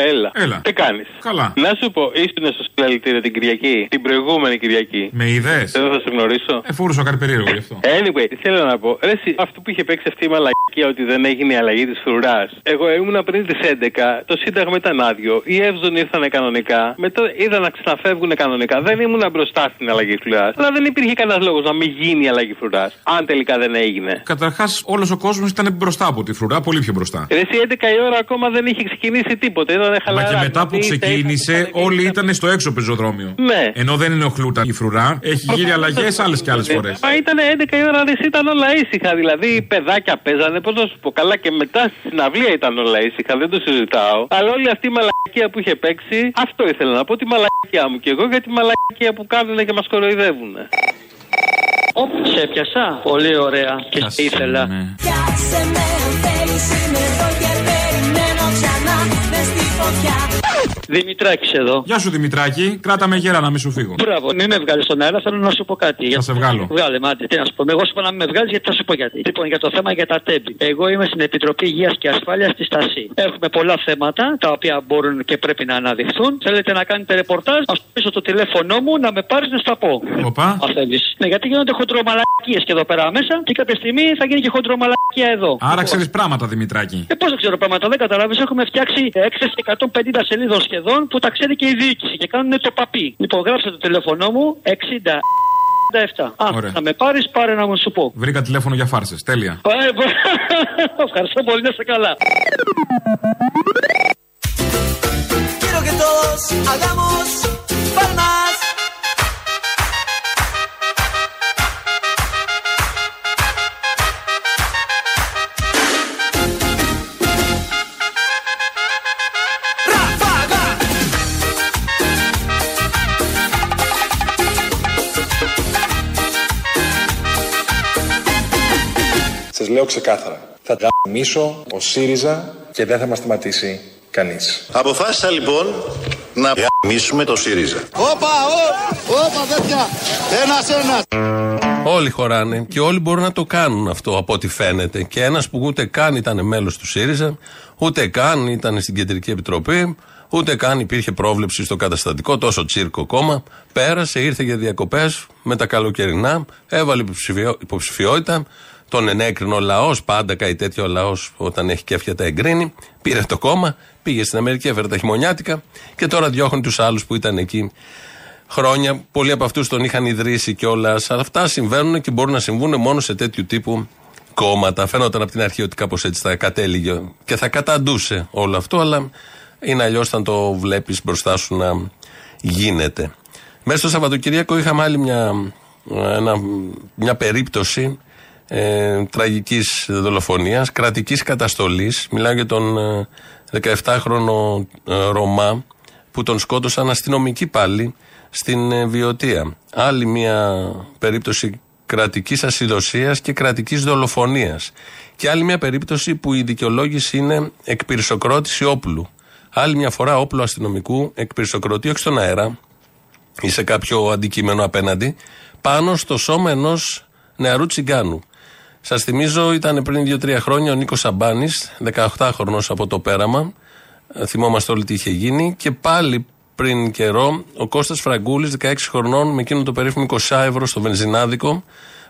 Έλα. Έλα. Τι κάνεις; Καλά. Να σου πω, ήσουν στο συλλαλητήριο την Κυριακή, την προηγούμενη Κυριακή. Με ιδέε. Δεν θα σε γνωρίσω. Ε, φόρουσα κάτι περίεργο γι' αυτό. Anyway, θέλω να πω, ρε, εσύ, αυτό που είχε παίξει αυτή η μαλακία ότι δεν έγινε η αλλαγή της φρουράς. Εγώ ήμουνα πριν τις 11, το Σύνταγμα ήταν άδειο, οι Εύζωνοι ήρθαν κανονικά, μετά είδα να ξαναφεύγουν κανονικά. Δεν ήμουνα μπροστά στην αλλαγή φρουράς. Αλλά δεν υπήρχε κανένας λόγος να μην γίνει η αλλαγή φρουράς. Αν τελικά δεν έγινε. Καταρχάς, όλος ο κόσμος ήταν μπροστά από τη φρουρά, πολύ πιο μπροστά. Ρε, εσύ 11 η ώρα ακόμα δεν είχε ξεκινήσει τίποτα. Ήταν περνάνε χαλαρά. Μα και μετά που Δηλαδή, ξεκίνησε, όλοι ήταν στο έξω πεζοδρόμιο. Ναι. Ενώ δεν ενοχλούταν η φρουρά, έχει γύρει αλλαγές άλλες και άλλες φορές. Μα ήταν 11 η ώρα, δεν ήταν όλα ήσυχα. Δηλαδή, οι παιδάκια παίζανε, πώς να σου πω, καλά και μετά στη συναυλία ήταν όλα ήσυχα, δεν το συζητάω. Αλλά όλη αυτή η μαλακία που είχε παίξει, αυτό ήθελα να πω, τη μαλακία μου και εγώ για τη μαλακία που κάνουν και μας κοροϊδεύουν. Όπ, σε έπιασα. Πολύ ωραία. Και σε ήθελα. Πιάσε με αν θέλεις είμαι εδώ και φωτιά Δημητράκης εδώ. Γεια σου Δημητράκη, κράτα με γέρα να μην σου φύγω. Μπράβο, μην με βγάλει στον αέρα, θέλω να σου πω κάτι. Θα σε βγάλω. Βγάλε, μάτι, τι να σου πω. Εγώ σου πω να μην με βγάλεις γιατί θα σου πω γιατί. Λοιπόν, για το θέμα για τα τέμπη. Εγώ είμαι στην Επιτροπή Υγείας και Ασφάλειας στη Στασή. Έχουμε πολλά θέματα τα οποία μπορούν και πρέπει να αναδειχθούν. Θέλετε να κάνετε ρεπορτάζ, ας πίσω το τηλέφωνό μου να με πάρεις να στα πω. Οπα. Αν θέλεις. Ναι, γιατί γίνονται χοντρομαλακίες και εδώ πέρα μέσα και κάποια στιγμή θα γίνει και χοντρομαλακία εδώ. Άρα ξέρεις πράγματα Δημητράκη. Ε, πώς δεν ξέρω πράγματα, δεν καταλάβεις. Έχουμε φτιάξει έκθεση 150 σελίδων σχεδόν που τα ξέρει και η διοίκηση και κάνουν το παπί. Λοιπόν, γράψτε το τηλέφωνό μου 60. 67. Α, Ωραία. θα με πάρεις, πάρε να μου σου πω. Βρήκα τηλέφωνο για φάρσες. Τέλεια. Ε, μπο- Ευχαριστώ πολύ, να είσαι καλά. Quiero que todos hagamos palmas λέω ξεκάθαρα. Θα γαμίσω ο ΣΥΡΙΖΑ και δεν θα μας σταματήσει κανείς. Αποφάσισα λοιπόν να γαμίσουμε το ΣΥΡΙΖΑ. Όπα, ω, όπα τέτοια. Ένας, ένας. Όλοι χωράνε και όλοι μπορούν να το κάνουν αυτό από ό,τι φαίνεται. Και ένας που ούτε καν ήταν μέλος του ΣΥΡΙΖΑ, ούτε καν ήταν στην Κεντρική Επιτροπή, ούτε καν υπήρχε πρόβλεψη στο καταστατικό, τόσο τσίρκο κόμμα. Πέρασε, ήρθε για διακοπές με τα καλοκαιρινά, έβαλε υποψηφιο- υποψηφιότητα. Τον ενέκρινε ο λαός, πάντα κάτι τέτοιο ο λαός όταν έχει κέφια τα εγκρίνει. Πήρε το κόμμα, πήγε στην Αμερική, έφερε τα χειμωνιάτικα και τώρα διώχνει τους άλλους που ήταν εκεί χρόνια. Πολλοί από αυτούς τον είχαν ιδρύσει κιόλας. Αλλά αυτά συμβαίνουν και μπορούν να συμβούν μόνο σε τέτοιου τύπου κόμματα. Φαίνονταν από την αρχή ότι κάπως έτσι θα κατέληγε και θα καταντούσε όλο αυτό, αλλά είναι αλλιώς όταν το βλέπεις μπροστά σου να γίνεται. Μέσα στο Σαββατοκύριακο είχαμε άλλη μια, ένα, μια περίπτωση ε, τραγικής δολοφονίας, κρατικής καταστολής. Μιλάω για τον ε, 17χρονο ε, Ρωμά που τον σκότωσαν αστυνομικοί πάλι στην ε, Βιωτία. Άλλη μια περίπτωση κρατικής ασυδοσίας και κρατικής δολοφονίας. Και άλλη μια περίπτωση που η δικαιολόγηση είναι εκπυρσοκρότηση όπλου. Άλλη μια φορά όπλο αστυνομικού εκπυρσοκροτεί όχι στον αέρα ή σε κάποιο αντικείμενο απέναντι, πάνω στο σώμα ενός νεαρού τσιγκάνου. Σας θυμίζω, ήταν πριν 2-3 χρόνια ο Νίκος Σαμπάνης, 18χρονο από το πέραμα. Ε, Θυμόμαστε όλοι τι είχε γίνει. Και πάλι πριν καιρό ο Κώστας Φραγκούλης, 16 χρονών, με εκείνο το περίφημο 20 ευρώ στο βενζινάδικο,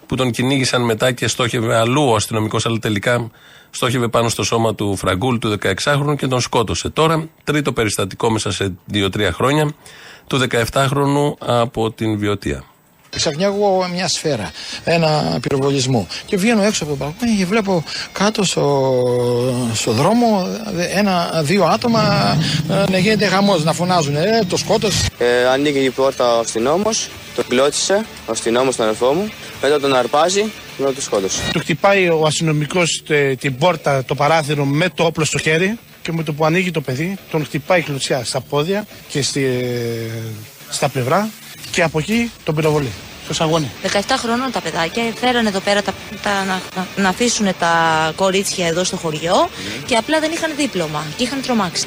που τον κυνήγησαν μετά και στόχευε αλλού ο αστυνομικός, αλλά τελικά στόχευε πάνω στο σώμα του Φραγκούλ, του 16χρονου και τον σκότωσε. Τώρα, τρίτο περιστατικό μέσα σε 2-3 χρόνια, του 17χρονου από την Βιωτία. Ξαφνιάγω μια σφαίρα, ένα πυροβολισμό. Και βγαίνω έξω από το μπαλκόνι και βλέπω κάτω στο, στο δρόμο ένα, δύο άτομα ε, να γίνεται χαμός, να φωνάζουν. Ε, το σκότωσε. Ε, ανοίγει η πόρτα ο αστυνόμος, τον κλώτσισε, ο αστυνόμος τον αδερφό μου, μετά τον αρπάζει και μετά τον σκότωσε. Του χτυπάει ο αστυνομικός την πόρτα, το παράθυρο με το όπλο στο χέρι και με το που ανοίγει το παιδί, τον χτυπάει κλωτσιά στα πόδια και στη, στα πλευρά και από εκεί τον πυροβολεί. Στο σαγόνι. 17 χρόνων τα παιδάκια φέρανε εδώ πέρα τα, τα, να, να, να αφήσουν τα κορίτσια εδώ στο χωριό και απλά δεν είχαν δίπλωμα και είχαν τρομάξει.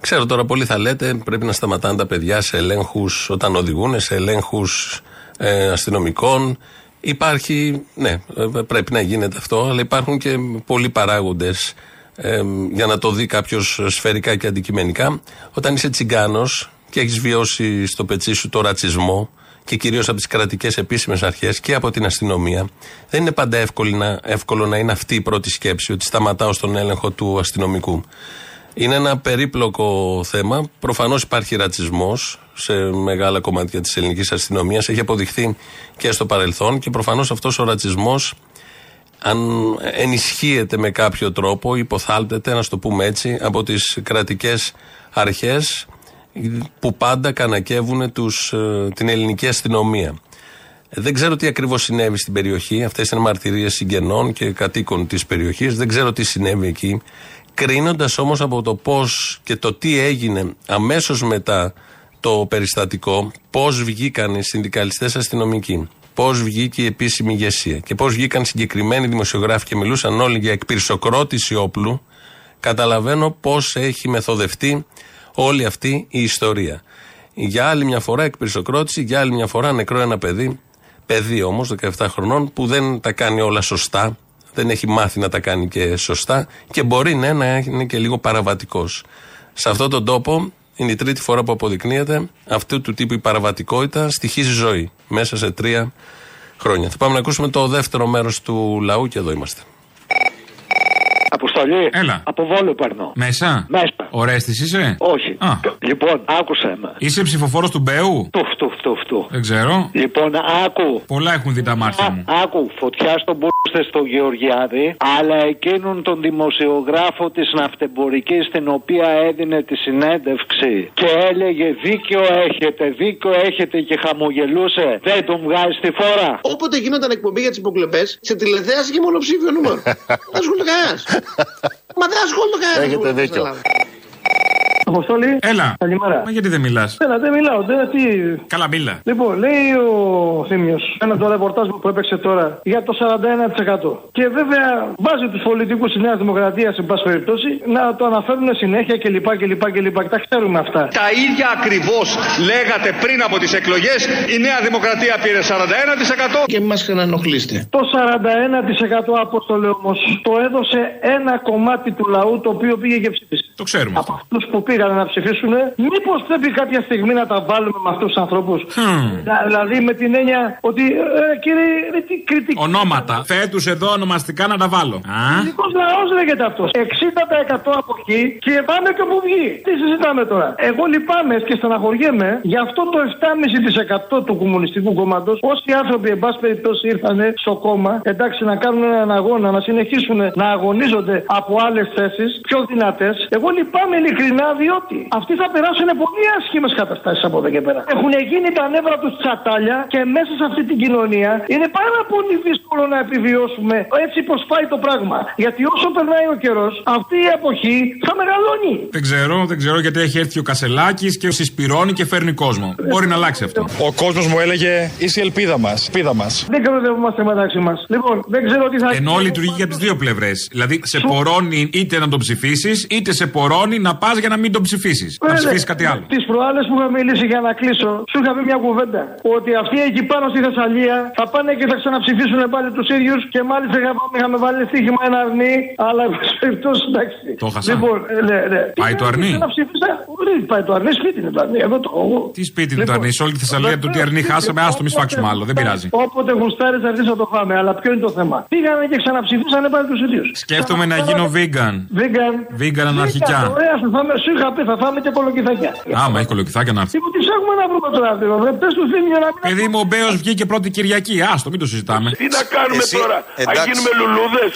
Ξέρω τώρα πολλοί θα λέτε πρέπει να σταματάνε τα παιδιά σε ελέγχους όταν οδηγούν, σε ελέγχους ε, αστυνομικών. Υπάρχει, ναι, ε, πρέπει να γίνεται αυτό, αλλά υπάρχουν και πολλοί παράγοντες ε, για να το δει κάποιος σφαιρικά και αντικειμενικά. Όταν είσαι τσιγκάνος και έχεις βιώσει στο πετσί σου το ρατσισμό και κυρίως από τις κρατικές επίσημες αρχές και από την αστυνομία, δεν είναι πάντα εύκολο να, εύκολο να είναι αυτή η πρώτη σκέψη, ότι σταματάω στον έλεγχο του αστυνομικού. Είναι ένα περίπλοκο θέμα. Προφανώς υπάρχει ρατσισμός σε μεγάλα κομμάτια της ελληνικής αστυνομίας. Έχει αποδειχθεί και στο παρελθόν και προφανώς αυτός ο ρατσισμός αν ενισχύεται με κάποιο τρόπο, υποθάλπτεται, να το πούμε έτσι, από τις κρατικές αρχές που πάντα κανακεύουν τους, ε, την ελληνική αστυνομία. Δεν ξέρω τι ακριβώς συνέβη στην περιοχή. Αυτές είναι μαρτυρίες συγγενών και κατοίκων της περιοχής. Δεν ξέρω τι συνέβη εκεί. Κρίνοντας όμως από το πώς και το τι έγινε αμέσως μετά το περιστατικό, πώς βγήκαν οι συνδικαλιστές αστυνομικοί, πώς βγήκε η επίσημη ηγεσία και πώς βγήκαν συγκεκριμένοι δημοσιογράφοι και μιλούσαν όλοι για εκπυρσοκρότηση όπλου, καταλαβαίνω πώς έχει μεθοδευτεί όλη αυτή η ιστορία. Για άλλη μια φορά εκπυρσοκρότηση, για άλλη μια φορά νεκρό ένα παιδί, παιδί όμως 17 χρονών, που δεν τα κάνει όλα σωστά, δεν έχει μάθει να τα κάνει και σωστά και μπορεί ναι, να είναι και λίγο παραβατικός. Σε αυτόν τον τόπο είναι η τρίτη φορά που αποδεικνύεται αυτού του τύπου η παραβατικότητα στοιχίζει ζωή μέσα σε τρία χρόνια. Θα πάμε να ακούσουμε το δεύτερο μέρος του λαού και εδώ είμαστε. Αποστολή. Έλα. Από βόλο παίρνω. Μέσα. Μέσα. Ορέστη είσαι; Όχι. Α. Λοιπόν, άκουσε με. Είσαι ψηφοφόρος του Μπέου; Του φτου, φτου, φτου. Δεν ξέρω. Λοιπόν, άκου. Πολλά έχουν δει τα μάτια μου. Άκου, φωτιά στον μπούστε στο Γεωργιάδη, αλλά εκείνον τον δημοσιογράφο της ναυτεμπορικής στην οποία έδινε τη συνέντευξη και έλεγε δίκιο έχετε, δίκιο έχετε και χαμογελούσε. Δεν τον βγάζει στη φόρα. Όποτε γίνονταν εκπομπή για τις υποκλοπές, σε τηλεθέαση και μονοψήφιο νούμερο. δεν ασχολείται κανένα. Μα δεν ασχολείται κανένα. Έχετε δίκιο. Αποστολή. Έλα. Καλημέρα. Μα γιατί δεν μιλάς; Έλα, δεν μιλάω. Δεν, τι... Καλά, μίλα. Λοιπόν, λέει ο Θήμιος, ένα το ρεπορτάζ που έπαιξε τώρα για το 41%. Και βέβαια βάζει τους πολιτικούς της Νέας Δημοκρατίας, εν πάση περιπτώσει, να το αναφέρουν συνέχεια κλπ. κλπ, κλπ. Τα ξέρουμε αυτά. Τα ίδια ακριβώς λέγατε πριν από τις εκλογές. Η Νέα Δημοκρατία πήρε 41%. Και μας ενοχλήστε. Το 41% αποστολέ όμως το έδωσε ένα κομμάτι του λαού το οποίο πήγε και ψήφισε. Το ξέρουμε. Από αυτούς που πήγαν να ψηφίσουν, μήπως πρέπει κάποια στιγμή να τα βάλουμε με αυτούς τους ανθρώπους; Δηλαδή με την έννοια ότι ε, κύριε, ρε, τι κριτική. Ονόματα. Θέτου εδώ ονομαστικά να τα βάλω. Α; Ελληνικό λαός λέγεται αυτός. 60% από εκεί και πάμε και όπου βγει. Τι συζητάμε τώρα; Εγώ λυπάμαι και στεναχωριέμαι για αυτό το 7,5% του Κομμουνιστικού Κόμματος. Όσοι άνθρωποι, εν πάση περιπτώσει, ήρθαν στο κόμμα, εντάξει, να κάνουν έναν αγώνα, να συνεχίσουν να αγωνίζονται από άλλες θέσεις πιο δυνατές. Εγώ λυπάμαι ειλικρινά διότι αυτοί θα περάσουν πολύ άσχημες καταστάσεις από εδώ και πέρα. Έχουν γίνει τα νεύρα τους τσατάλια και μέσα σε αυτή την κοινωνία είναι πάρα πολύ δύσκολο να επιβιώσουμε έτσι πως πάει το πράγμα. Γιατί όσο περνάει ο καιρός, αυτή η εποχή θα μεγαλώνει. Δεν ξέρω, δεν ξέρω γιατί έχει έρθει ο Κασελάκης και συσπηρώνει και φέρνει κόσμο. Μπορεί να αλλάξει αυτό. Ο κόσμος μου έλεγε είσαι η ελπίδα μας. Πίδα μας. Δεν κοροϊδευόμαστε μεταξύ μας. Λοιπόν, δεν ξέρω τι θα Ενώ λειτουργεί και από τις δύο πλευρές. Δηλαδή σε πορώνει είτε να τον ψηφίσεις, είτε σε πορώνει να πας για να μην τον ψηφίσεις. Να ψηφίσεις κάτι άλλο. Τις προάλλες που είχα μιλήσει για να κλείσω, σου είχα πει μια κουβέντα. Ότι αυτοί εκεί πάνω στη Θεσσαλία θα πάνε και θα ξαναψηφίσουν πάλι τους ίδιους και μάλιστα είχαμε, είχαμε βάλει στοίχημα ένα αρνί, αλλά εν πάση περιπτώσει εντάξει. Το χάσα. Λοιπόν, ε, ναι, ναι. Πάει το αρνί; Ξαναψήφισα. Ορίστε, πάει το αρνί, σπίτι είναι το αρνί. Εδώ το έχω. Τι σπίτι είναι το αρνί, σε όλη τη Θεσσαλία το τι αρνί χάσαμε, άστο μη σφάξουμε άλλο, δεν πειράζει. Όποτε γουστάρεις θα έρθει να το φάμε, αλλά ποιο είναι το θέμα; Πήγανε και ξαναψηφίσανε πάλι τους ίδιους. Σκέφτομαι να γίνω vegan. Vegan. Vegan αναρχικιά. Ωραία, θα φάμε, σου είχα πει, θα φάμε και κολοκυθάκια. Άμα έχει κολοκυθάκια να έρθει. Τι τι έχουμε να βρούμε τώρα, βέβαια. Πες του θύμιο να μην. Παιδί μου, ο Μπέος βγήκε πρώτη Κυριακή. Άστο, μην το συζητάμε. Τι να κάνουμε τώρα, θα γίνουμε λουλούδες;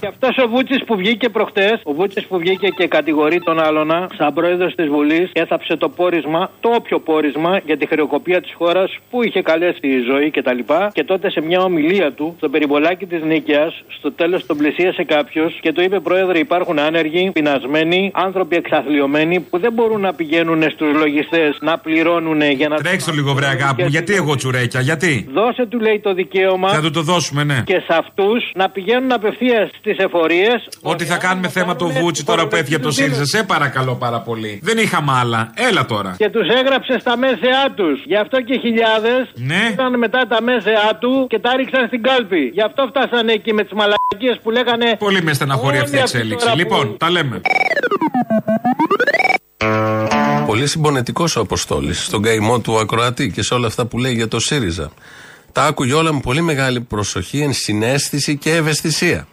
Και αυτός ο Βούτσης που βγήκε προχτές, ο Βούτσης που βγήκε και κατηγορεί τον άλλονα, σαν πρόεδρος της Βουλής, έθαψε το πόρισμα, το όποιο πόρισμα για τη χρεοκοπία της χώρας που είχε καλέσει η ζωή κτλ. Και, και τότε σε μια ομιλία του, στο περιβολάκι της Νίκαιας, στο τέλος τον πλησίασε κάποιος και του είπε: Πρόεδρε, υπάρχουν άνεργοι, πεινασμένοι, άνθρωποι εξαθλειωμένοι που δεν μπορούν να πηγαίνουν στους λογιστές να πληρώνουν για να. Τρέξτε το λίγο, βρε αγάπη μου, γιατί εγώ τσουρέκια, γιατί; Δώσε του λέει το δικαίωμα. Θα του το δώσουμε, ναι. Και σε αυτούς να πηγαίνουν απευθείας στι εφορίες. Ότι θα κάνουμε θέμα το Βούτσι τώρα που έφυγε από το ΣΥΡΙΖΑ. Σε παρακαλώ πάρα πολύ. Δεν είχαμε άλλα. Έλα τώρα. Και τους έγραψε στα μέσεά τους. Γι' αυτό και χιλιάδες ναι. ήταν μετά τα μέσεά του και τα ρίξαν στην κάλπη. Γι' αυτό φτάσανε εκεί με τις μαλακίες που λέγανε. Πολύ με στεναχωρεί αυτή η εξέλιξη. Λοιπόν, τα λέμε. Πολύ συμπονετικός ο Αποστόλης στον καημό του Ακροατή και σε όλα αυτά που λέει για το ΣΥΡΙΖΑ. Τα άκουγε όλα με πολύ μεγάλη προσοχή, ενσυναίσθηση και ευαισθησία.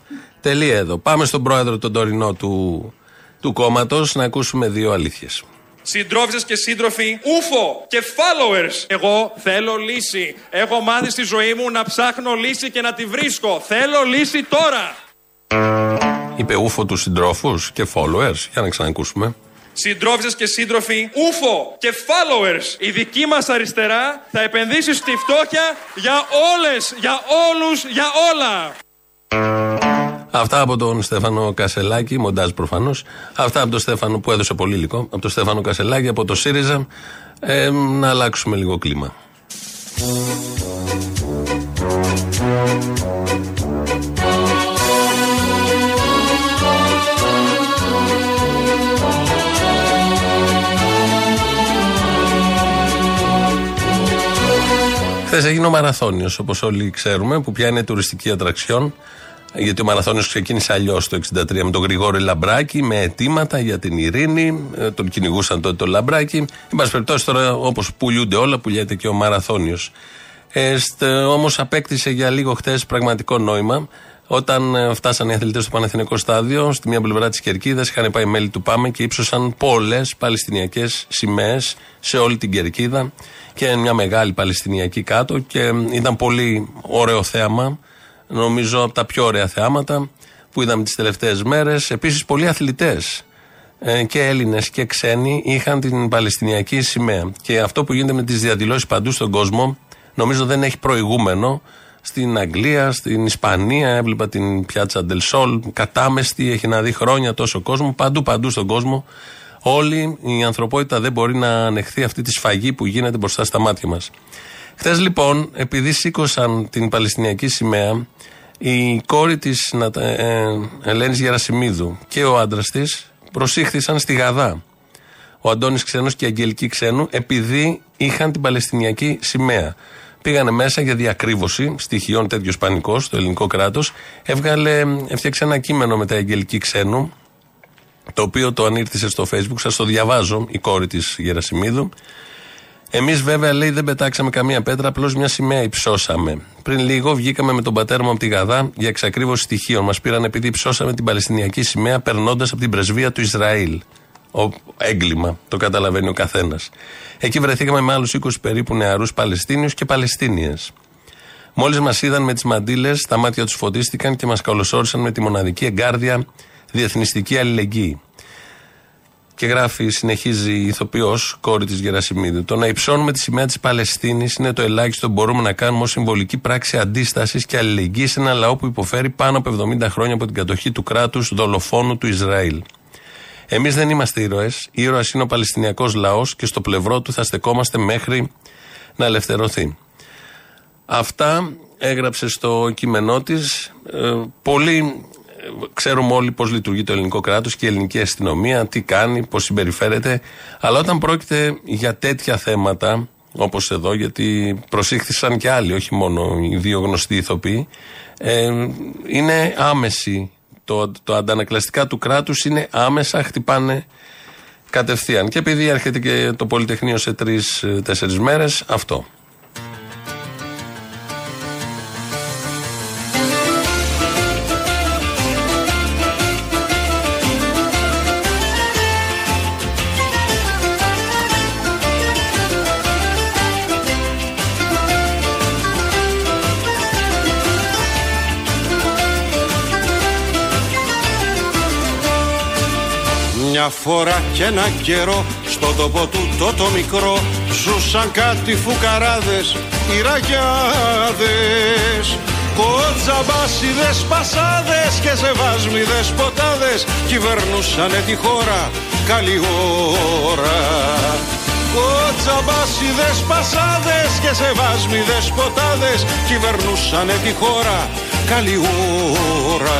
Τελεία εδώ. Πάμε στον πρόεδρο τον τωρινό του, του κόμματος να ακούσουμε δύο αλήθειες. Συντρόφισσες και σύντροφοι, ούφο και followers. Εγώ θέλω λύση. Έχω μάθει στη ζωή μου να ψάχνω λύση και να τη βρίσκω. Θέλω λύση τώρα. Είπε ούφο τους συντρόφους και followers. Για να ξανακούσουμε. Συντρόφισσες και σύντροφοι, ούφο και followers. Η δική μας αριστερά θα επενδύσει στη φτώχεια για όλες, για όλους, για όλα. Αυτά από τον Στέφανο Κασελάκη, μοντάζ προφανώς. Αυτά από τον Στέφανο που έδωσε πολύ υλικό. Από τον Στέφανο Κασελάκη, από το ΣΥΡΙΖΑ. Ε, να αλλάξουμε λίγο κλίμα. Χθες έγινε ο Μαραθώνιος, όπως όλοι ξέρουμε, που πια είναι τουριστική ατραξιόν. Γιατί ο Μαραθώνιος ξεκίνησε αλλιώς το 1963 με τον Γρηγόρη Λαμπράκη, με αιτήματα για την ειρήνη. Ε, τον κυνηγούσαν τότε τον Λαμπράκη. Εν πάση περιπτώσει, τώρα όπως πουλούνται όλα, πουλιέται και ο Μαραθώνιος. Ε, Όμως απέκτησε για λίγο χτες πραγματικό νόημα. Όταν ε, φτάσαν οι αθλητές στο Πανεθνικό Στάδιο, στη μία πλευρά της Κερκίδας, είχαν πάει μέλη του ΠΑΜΕ και ύψωσαν πολλές Παλαιστινιακές σημαίες σε όλη την Κερκίδα και μια μεγάλη Παλαιστινιακή κάτω. Και ήταν πολύ ωραίο θέαμα νομίζω από τα πιο ωραία θεάματα που είδαμε τις τελευταίες μέρες. Επίσης, πολλοί αθλητές ε, και Έλληνες και ξένοι είχαν την Παλαιστινιακή σημαία. Και αυτό που γίνεται με τις διαδηλώσεις παντού στον κόσμο, νομίζω δεν έχει προηγούμενο. Στην Αγγλία, στην Ισπανία, έβλεπα την πιάτσα Ντελσόλ, κατάμεστη, έχει να δει χρόνια τόσο κόσμο, παντού παντού στον κόσμο. Όλη η ανθρωπότητα δεν μπορεί να ανεχθεί αυτή τη σφαγή που γίνεται μπροστά στα μάτια μας. Χθες λοιπόν, επειδή σήκωσαν την Παλαιστινιακή σημαία, η κόρη της ε, ε, Ελένης Γερασιμίδου και ο άντρας της προσήχθησαν στη Γαδά. Ο Αντώνης Ξένος και η Αγγελική Ξένου, επειδή είχαν την Παλαιστινιακή σημαία. Πήγανε μέσα για διακρύβωση στοιχειών τέτοιο πανικός στο ελληνικό κράτος. Έβγαλε, έφτιαξε ένα κείμενο με τα Αγγελική Ξένου, το οποίο το ανήρτησε στο Facebook. Σας το διαβάζω, η κόρη της Γερασιμίδου. Εμείς βέβαια λέει δεν πετάξαμε καμία πέτρα, απλώς μια σημαία υψώσαμε. Πριν λίγο βγήκαμε με τον πατέρα μου από τη Γαδά για εξακρίβωση στοιχείων. Μας πήραν επειδή υψώσαμε την Παλαιστινιακή σημαία περνώντας από την πρεσβεία του Ισραήλ. Ο έγκλημα, το καταλαβαίνει ο καθένας. Εκεί βρεθήκαμε με άλλους 20 περίπου νεαρούς Παλαιστίνιους και Παλαιστίνιες. Μόλις μας είδαν με τις μαντήλες, τα μάτια τους φωτίστηκαν και μας καλωσόρισαν με τη μοναδική εγκάρδια διεθνιστική αλληλεγγύη. Και γράφει, συνεχίζει η ηθοποιός, κόρη της Γερασιμίδου. Το να υψώνουμε τη σημαία της Παλαιστίνης είναι το ελάχιστο που μπορούμε να κάνουμε ως συμβολική πράξη αντίστασης και αλληλεγγύη σε ένα λαό που υποφέρει πάνω από 70 χρόνια από την κατοχή του κράτους δολοφόνου του Ισραήλ. Εμείς δεν είμαστε ήρωες. Ήρωας είναι ο Παλαιστινιακός λαός και στο πλευρό του θα στεκόμαστε μέχρι να ελευθερωθεί. Αυτά έγραψε στο κείμενό της. Ε, πολύ ξέρουμε όλοι πώς λειτουργεί το ελληνικό κράτος και η ελληνική αστυνομία, τι κάνει, πώς συμπεριφέρεται. Αλλά όταν πρόκειται για τέτοια θέματα, όπως εδώ, γιατί προσήχθησαν και άλλοι, όχι μόνο οι δύο γνωστοί ηθοποιοί, ε, είναι άμεση. Το, το αντανακλαστικά του κράτους είναι άμεσα, χτυπάνε κατευθείαν. Και επειδή έρχεται και το Πολυτεχνείο σε τρει-τέσσερι μέρες, αυτό. Μια φορά και ένα καιρό στο τόπο του το το μικρό Ζούσαν κάτι φουκαράδες, ραγιάδες Κοτζαμπάσιδες, πασάδες και ζεβάσμιδες ποτάδες Κυβερνούσανε τη χώρα καλή ώρα. Κοτζαμπάσιδες, πασάδες και ζεβάσμιδες ποτάδες Κυβερνούσανε τη χώρα καλή ώρα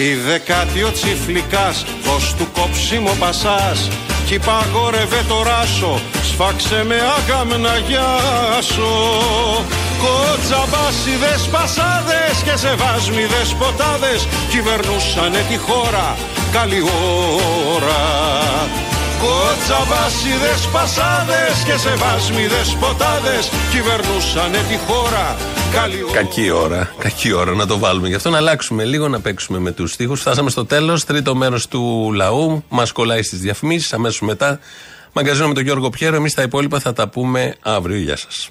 Τη δεκάτη ο τσιφλικάς, δώσ' του κόψιμο πασάς. Κι παγόρευε το ράσο, σφάξε με αγάμνα γιάσο Κοτσαμπάσιδες πασάδες και σεβάσμιδες ποτάδες κυβερνούσανε τη χώρα. Καλή ώρα. Κοτσαμπάσιδες πασάδες και σεβάσμιδες ποτάδες κυβερνούσανε τη χώρα καλή ώρα. Κακή ώρα. Κακή ώρα να το βάλουμε. Γι' αυτό να αλλάξουμε λίγο, να παίξουμε με τους στίχους. Φτάσαμε στο τέλος. Τρίτο μέρος του λαού. Μας κολλάει στις διαφημίσεις. Αμέσως μετά. Μαγκαζίνο με τον Γιώργο Πιέρο. Εμείς τα υπόλοιπα θα τα πούμε αύριο. Γεια σας.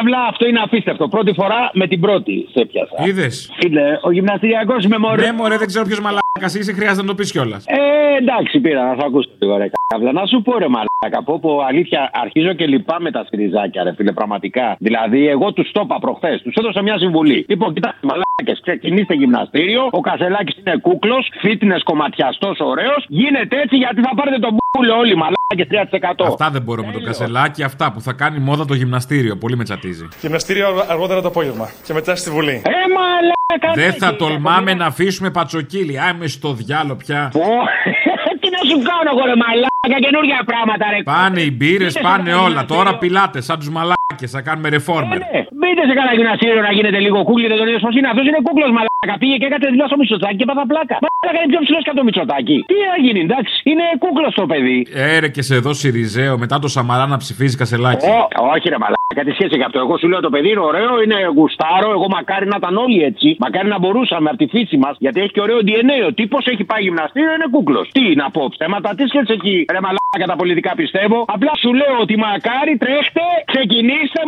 Ρε κάβλα, αυτό είναι απίστευτο. Πρώτη φορά με την πρώτη σε πιάσα. Είδες. Φίλε, ο γυμναστηριακός με μωρέ. Ναι, μωρέ, δεν ξέρω ποιος μαλάκας είσαι, χρειάζεται να το πεις κιόλας. Ε, εντάξει, πήρα να σε ακούσω λίγο ρε κάβλα. Να σου πω ρε μαλάκα, πω πω αλήθεια αρχίζω και λυπάμαι τα σφυριζάκια ρε φίλε, πραγματικά. Δηλαδή, εγώ τους το είπα προχθές, τους έδωσα μια συμβουλή. Λοιπόν, κοιτάξτε μαλάκες, ξεκινήστε γυμναστήριο, ο Κασελάκης είναι κούκλος, fitness κομματιαστός ωραίος, γίνεται έτσι γιατί θα πάρετε τον μπούλο όλοι μαλάκε 3%. Αυτά δεν μπορώ με το κασελάκι, αυτά που θα κάνει μόδα το γυμναστήριο. Πολύ με τσατίζει. Γυμναστήριο αργότερα το απόγευμα και μετά στη Βουλή. Ε, μαλάκα, Δεν θα τολμάμε να αφήσουμε πατσοκύλι. Α, είμαι στο διάλο πια. Τι να σου κάνω εγώ ρε μαλάκα, καινούργια πράγματα ρε. Πάνε οι μπύρες, Μπείτε σε πάνε κανένα όλα. γυμναστήριο. Τώρα πιλάτες σαν τους μαλάκες, θα κάνουμε ρεφόρμερ. Ναι, μπείτε σε κανένα γυμναστήριο να γίνετε λίγο κούκλι, δεν τον είδες πώ είναι. Αυτός είναι κούκλος μαλάκα. Πήγε και έκανε δουλειά στο μισοτάκι και πάθα πλάκα. Μαλάκα είναι πιο ψηλός και από το μισοτάκι. Τι να γίνει, εντάξει, είναι κούκλος το παιδί. Έρε και σε εδώ Σιριζέο μετά το Σαμαρά να ψηφίζει κασελάκι. Ω, όχι ρε μαλάκα, τι σχέση έχει αυτό. Εγώ σου λέω το παιδί είναι ωραίο, είναι γουστάρο. Εγώ μακάρι να ήταν όλοι έτσι. Μακάρι να μπορούσαμε από τη φύση μας, γιατί έχει και ωραίο DNA. Ο τύπος έχει πάει γυμναστήριο, είναι κούκλος. Τι να πω, ψέματα, τι σχέση έχει ρε μαλάκα τα πολιτικά πιστεύω. Απλά σου λέω ότι μακάρι τρέχτε, ξεκινήστε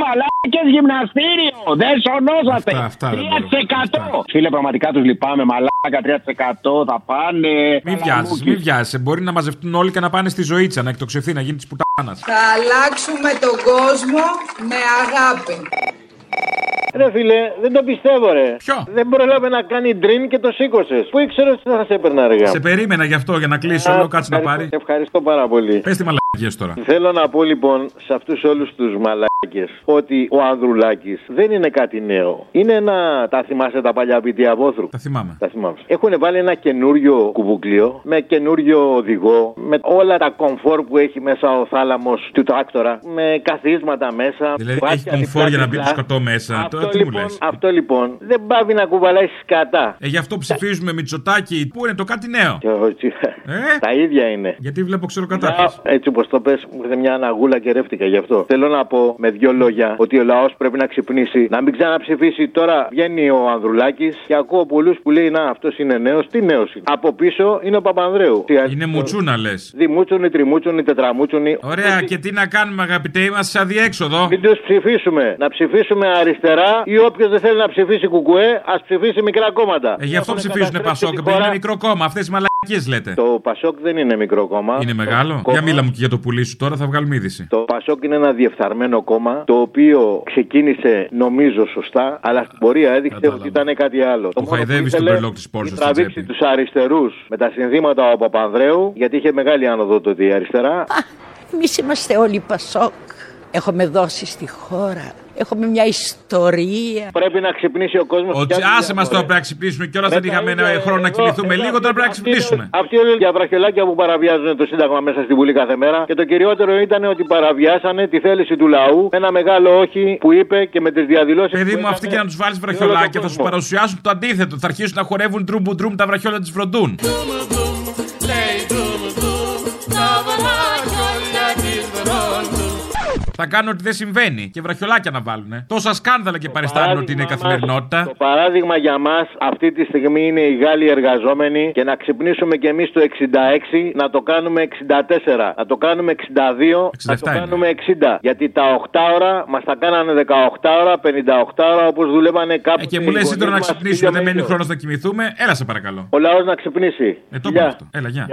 μαλάκε γυμναστήριο. Δεν σωνόσατε. Αυτά, αυτά δεν 3%. Φίλε, πραγματικά τους λυπάμαι, μαλάκα 3% θα πάνε. Μην βιάζεσαι, μην βιάζεσαι. Μπορεί να μαζευτούν όλοι και να πάνε στη ζωήτσα, να εκτοξευθεί, να γίνει της πουτάνας. Θα αλλάξουμε τον κόσμο με αγάπη. Ρε φίλε, δεν το πιστεύω, ρε. Ποιο; Δεν προλάβε να κάνει ντριν και το σήκωσες. Πού ήξερες ότι θα σε έπαιρνα, ρε. Σε περίμενα γι' αυτό για να κλείσω, λέω κάτσε να πάρει. Ευχαριστώ πάρα πολύ. Πες τη μαλακίε τώρα. Θέλω να πω λοιπόν σε αυτούς όλους τους μαλάκες ότι ο Ανδρουλάκης δεν είναι κάτι νέο. Είναι ένα. Τα θυμάσαι τα παλιά πιτία Βόθρου. Τα θυμάμαι. Τα θυμάμαι. Έχουν βάλει ένα καινούριο κουβουκλίο με καινούριο οδηγό, με όλα τα κομφόρ που έχει μέσα ο θάλαμος του τράκτορα, με καθίσματα μέσα. Δηλαδή κουβάκια έχει κομφόρ για να μπει διπλά. το σκατό μέσα. Αυτό, Τώρα τι μου λοιπόν, λες; αυτό λοιπόν δεν πάβει να κουβαλάει σκατά. Ε, γι' αυτό ψηφίζουμε Μητσοτάκι. Πού είναι το κάτι νέο; Ε; Τα ίδια είναι. Γιατί βλέπω ξεροκατάφυλλα. Έτσι όπως το πες, μου ήρθε μια αναγούλα και ρεύτηκα γι' αυτό. Θέλω να πω με δύο λόγια ότι ο λαός πρέπει να ξυπνήσει, να μην ξαναψηφίσει. Τώρα βγαίνει ο Ανδρουλάκης και ακούω πολλούς που λέει Να, αυτός είναι νέος. Τι νέος είναι; Από πίσω είναι ο Παπανδρέου. Είναι μουτσούνα λες. Δημούτσουνοι, τριμούτσουνοι, τετραμούτσουνοι. Ωραία, και τι να κάνουμε, αγαπητέ, είμαστε σε αδιέξοδο. Μην τους ψηφίσουμε. Να ψηφίσουμε αριστερά ή όποιος δεν θέλει να ψηφίσει κουκουέ, ας ψηφίσει μικρά κόμματα. Ε, γι' αυτό Έχουν ψηφίζουν καταστρέψει Πασόκ, τη επειδή χώρα. είναι μικρό κόμμα. Αυτές οι μαλακίε λέτε. Το Πασόκ δεν είναι μικρό κόμμα. Είναι μεγάλο; κόμμα- Για μίλα μου και για το πουλί σου τώρα, θα βγάλουμε είδηση. Το Πασόκ είναι ένα διεφθαρμένο κόμμα το οποίο ξεκίνησε νομίζω σωστά, αλλά στην πορεία έδειξε ότι ήταν κάτι άλλο. Το μόνο που χαϊδεύει ήθελε τον περλόκ της Πόρσας να στην τραβήξει τους αριστερούς με τα συνδύματα ο Παπανδρέου, γιατί είχε μεγάλη άνοδο τότε η αριστερά. Εμείς είμαστε όλοι Πασόκ. Έχουμε δώσει στη χώρα. Έχουμε μια ιστορία. Πρέπει να ξυπνήσει ο κόσμος. Ότι άσε μας τώρα πρέπει να ξυπνήσουμε κιόλα δεν είχαμε ένα χρόνο να κοιμηθούμε λίγο, τώρα πρέπει να ξυπνήσουμε. Αυτοί όλοι οι βραχιολάκια που παραβιάζουν το Σύνταγμα μέσα στη Βουλή κάθε μέρα. Και το κυριότερο ήταν ότι παραβιάσανε τη θέληση του λαού. με Ένα μεγάλο όχι που είπε και με τις διαδηλώσεις. Παιδί μου, αυτοί και να τους βάλεις βραχιολάκια θα σου παρουσιάσουν το αντίθετο. Θα αρχίσουν να χορεύουν τρούμπου τρούμ τα βραχιόλα της φροντούν. Θα κάνουν ότι δεν συμβαίνει και βραχιολάκια να βάλουν. Τόσα σκάνδαλα και παριστάνουν ότι είναι καθημερινότητα. Το παράδειγμα για μας αυτή τη στιγμή είναι οι Γάλλοι εργαζόμενοι και να ξυπνήσουμε κι εμείς το 66 να το κάνουμε 64, να το κάνουμε 62, να το είναι. κάνουμε 60. Γιατί τα 8 ώρα μας τα κάνανε 18 ώρα, 58 ώρα όπως δουλεύανε κάπου. Ε, και μου λες τώρα να ξυπνήσουμε, δεν μένει χρόνος να κοιμηθούμε. Έλα σε παρακαλώ. Ο λαός να ξυπνήσει. Ε, το είπα αυτό. Έλα, γεια.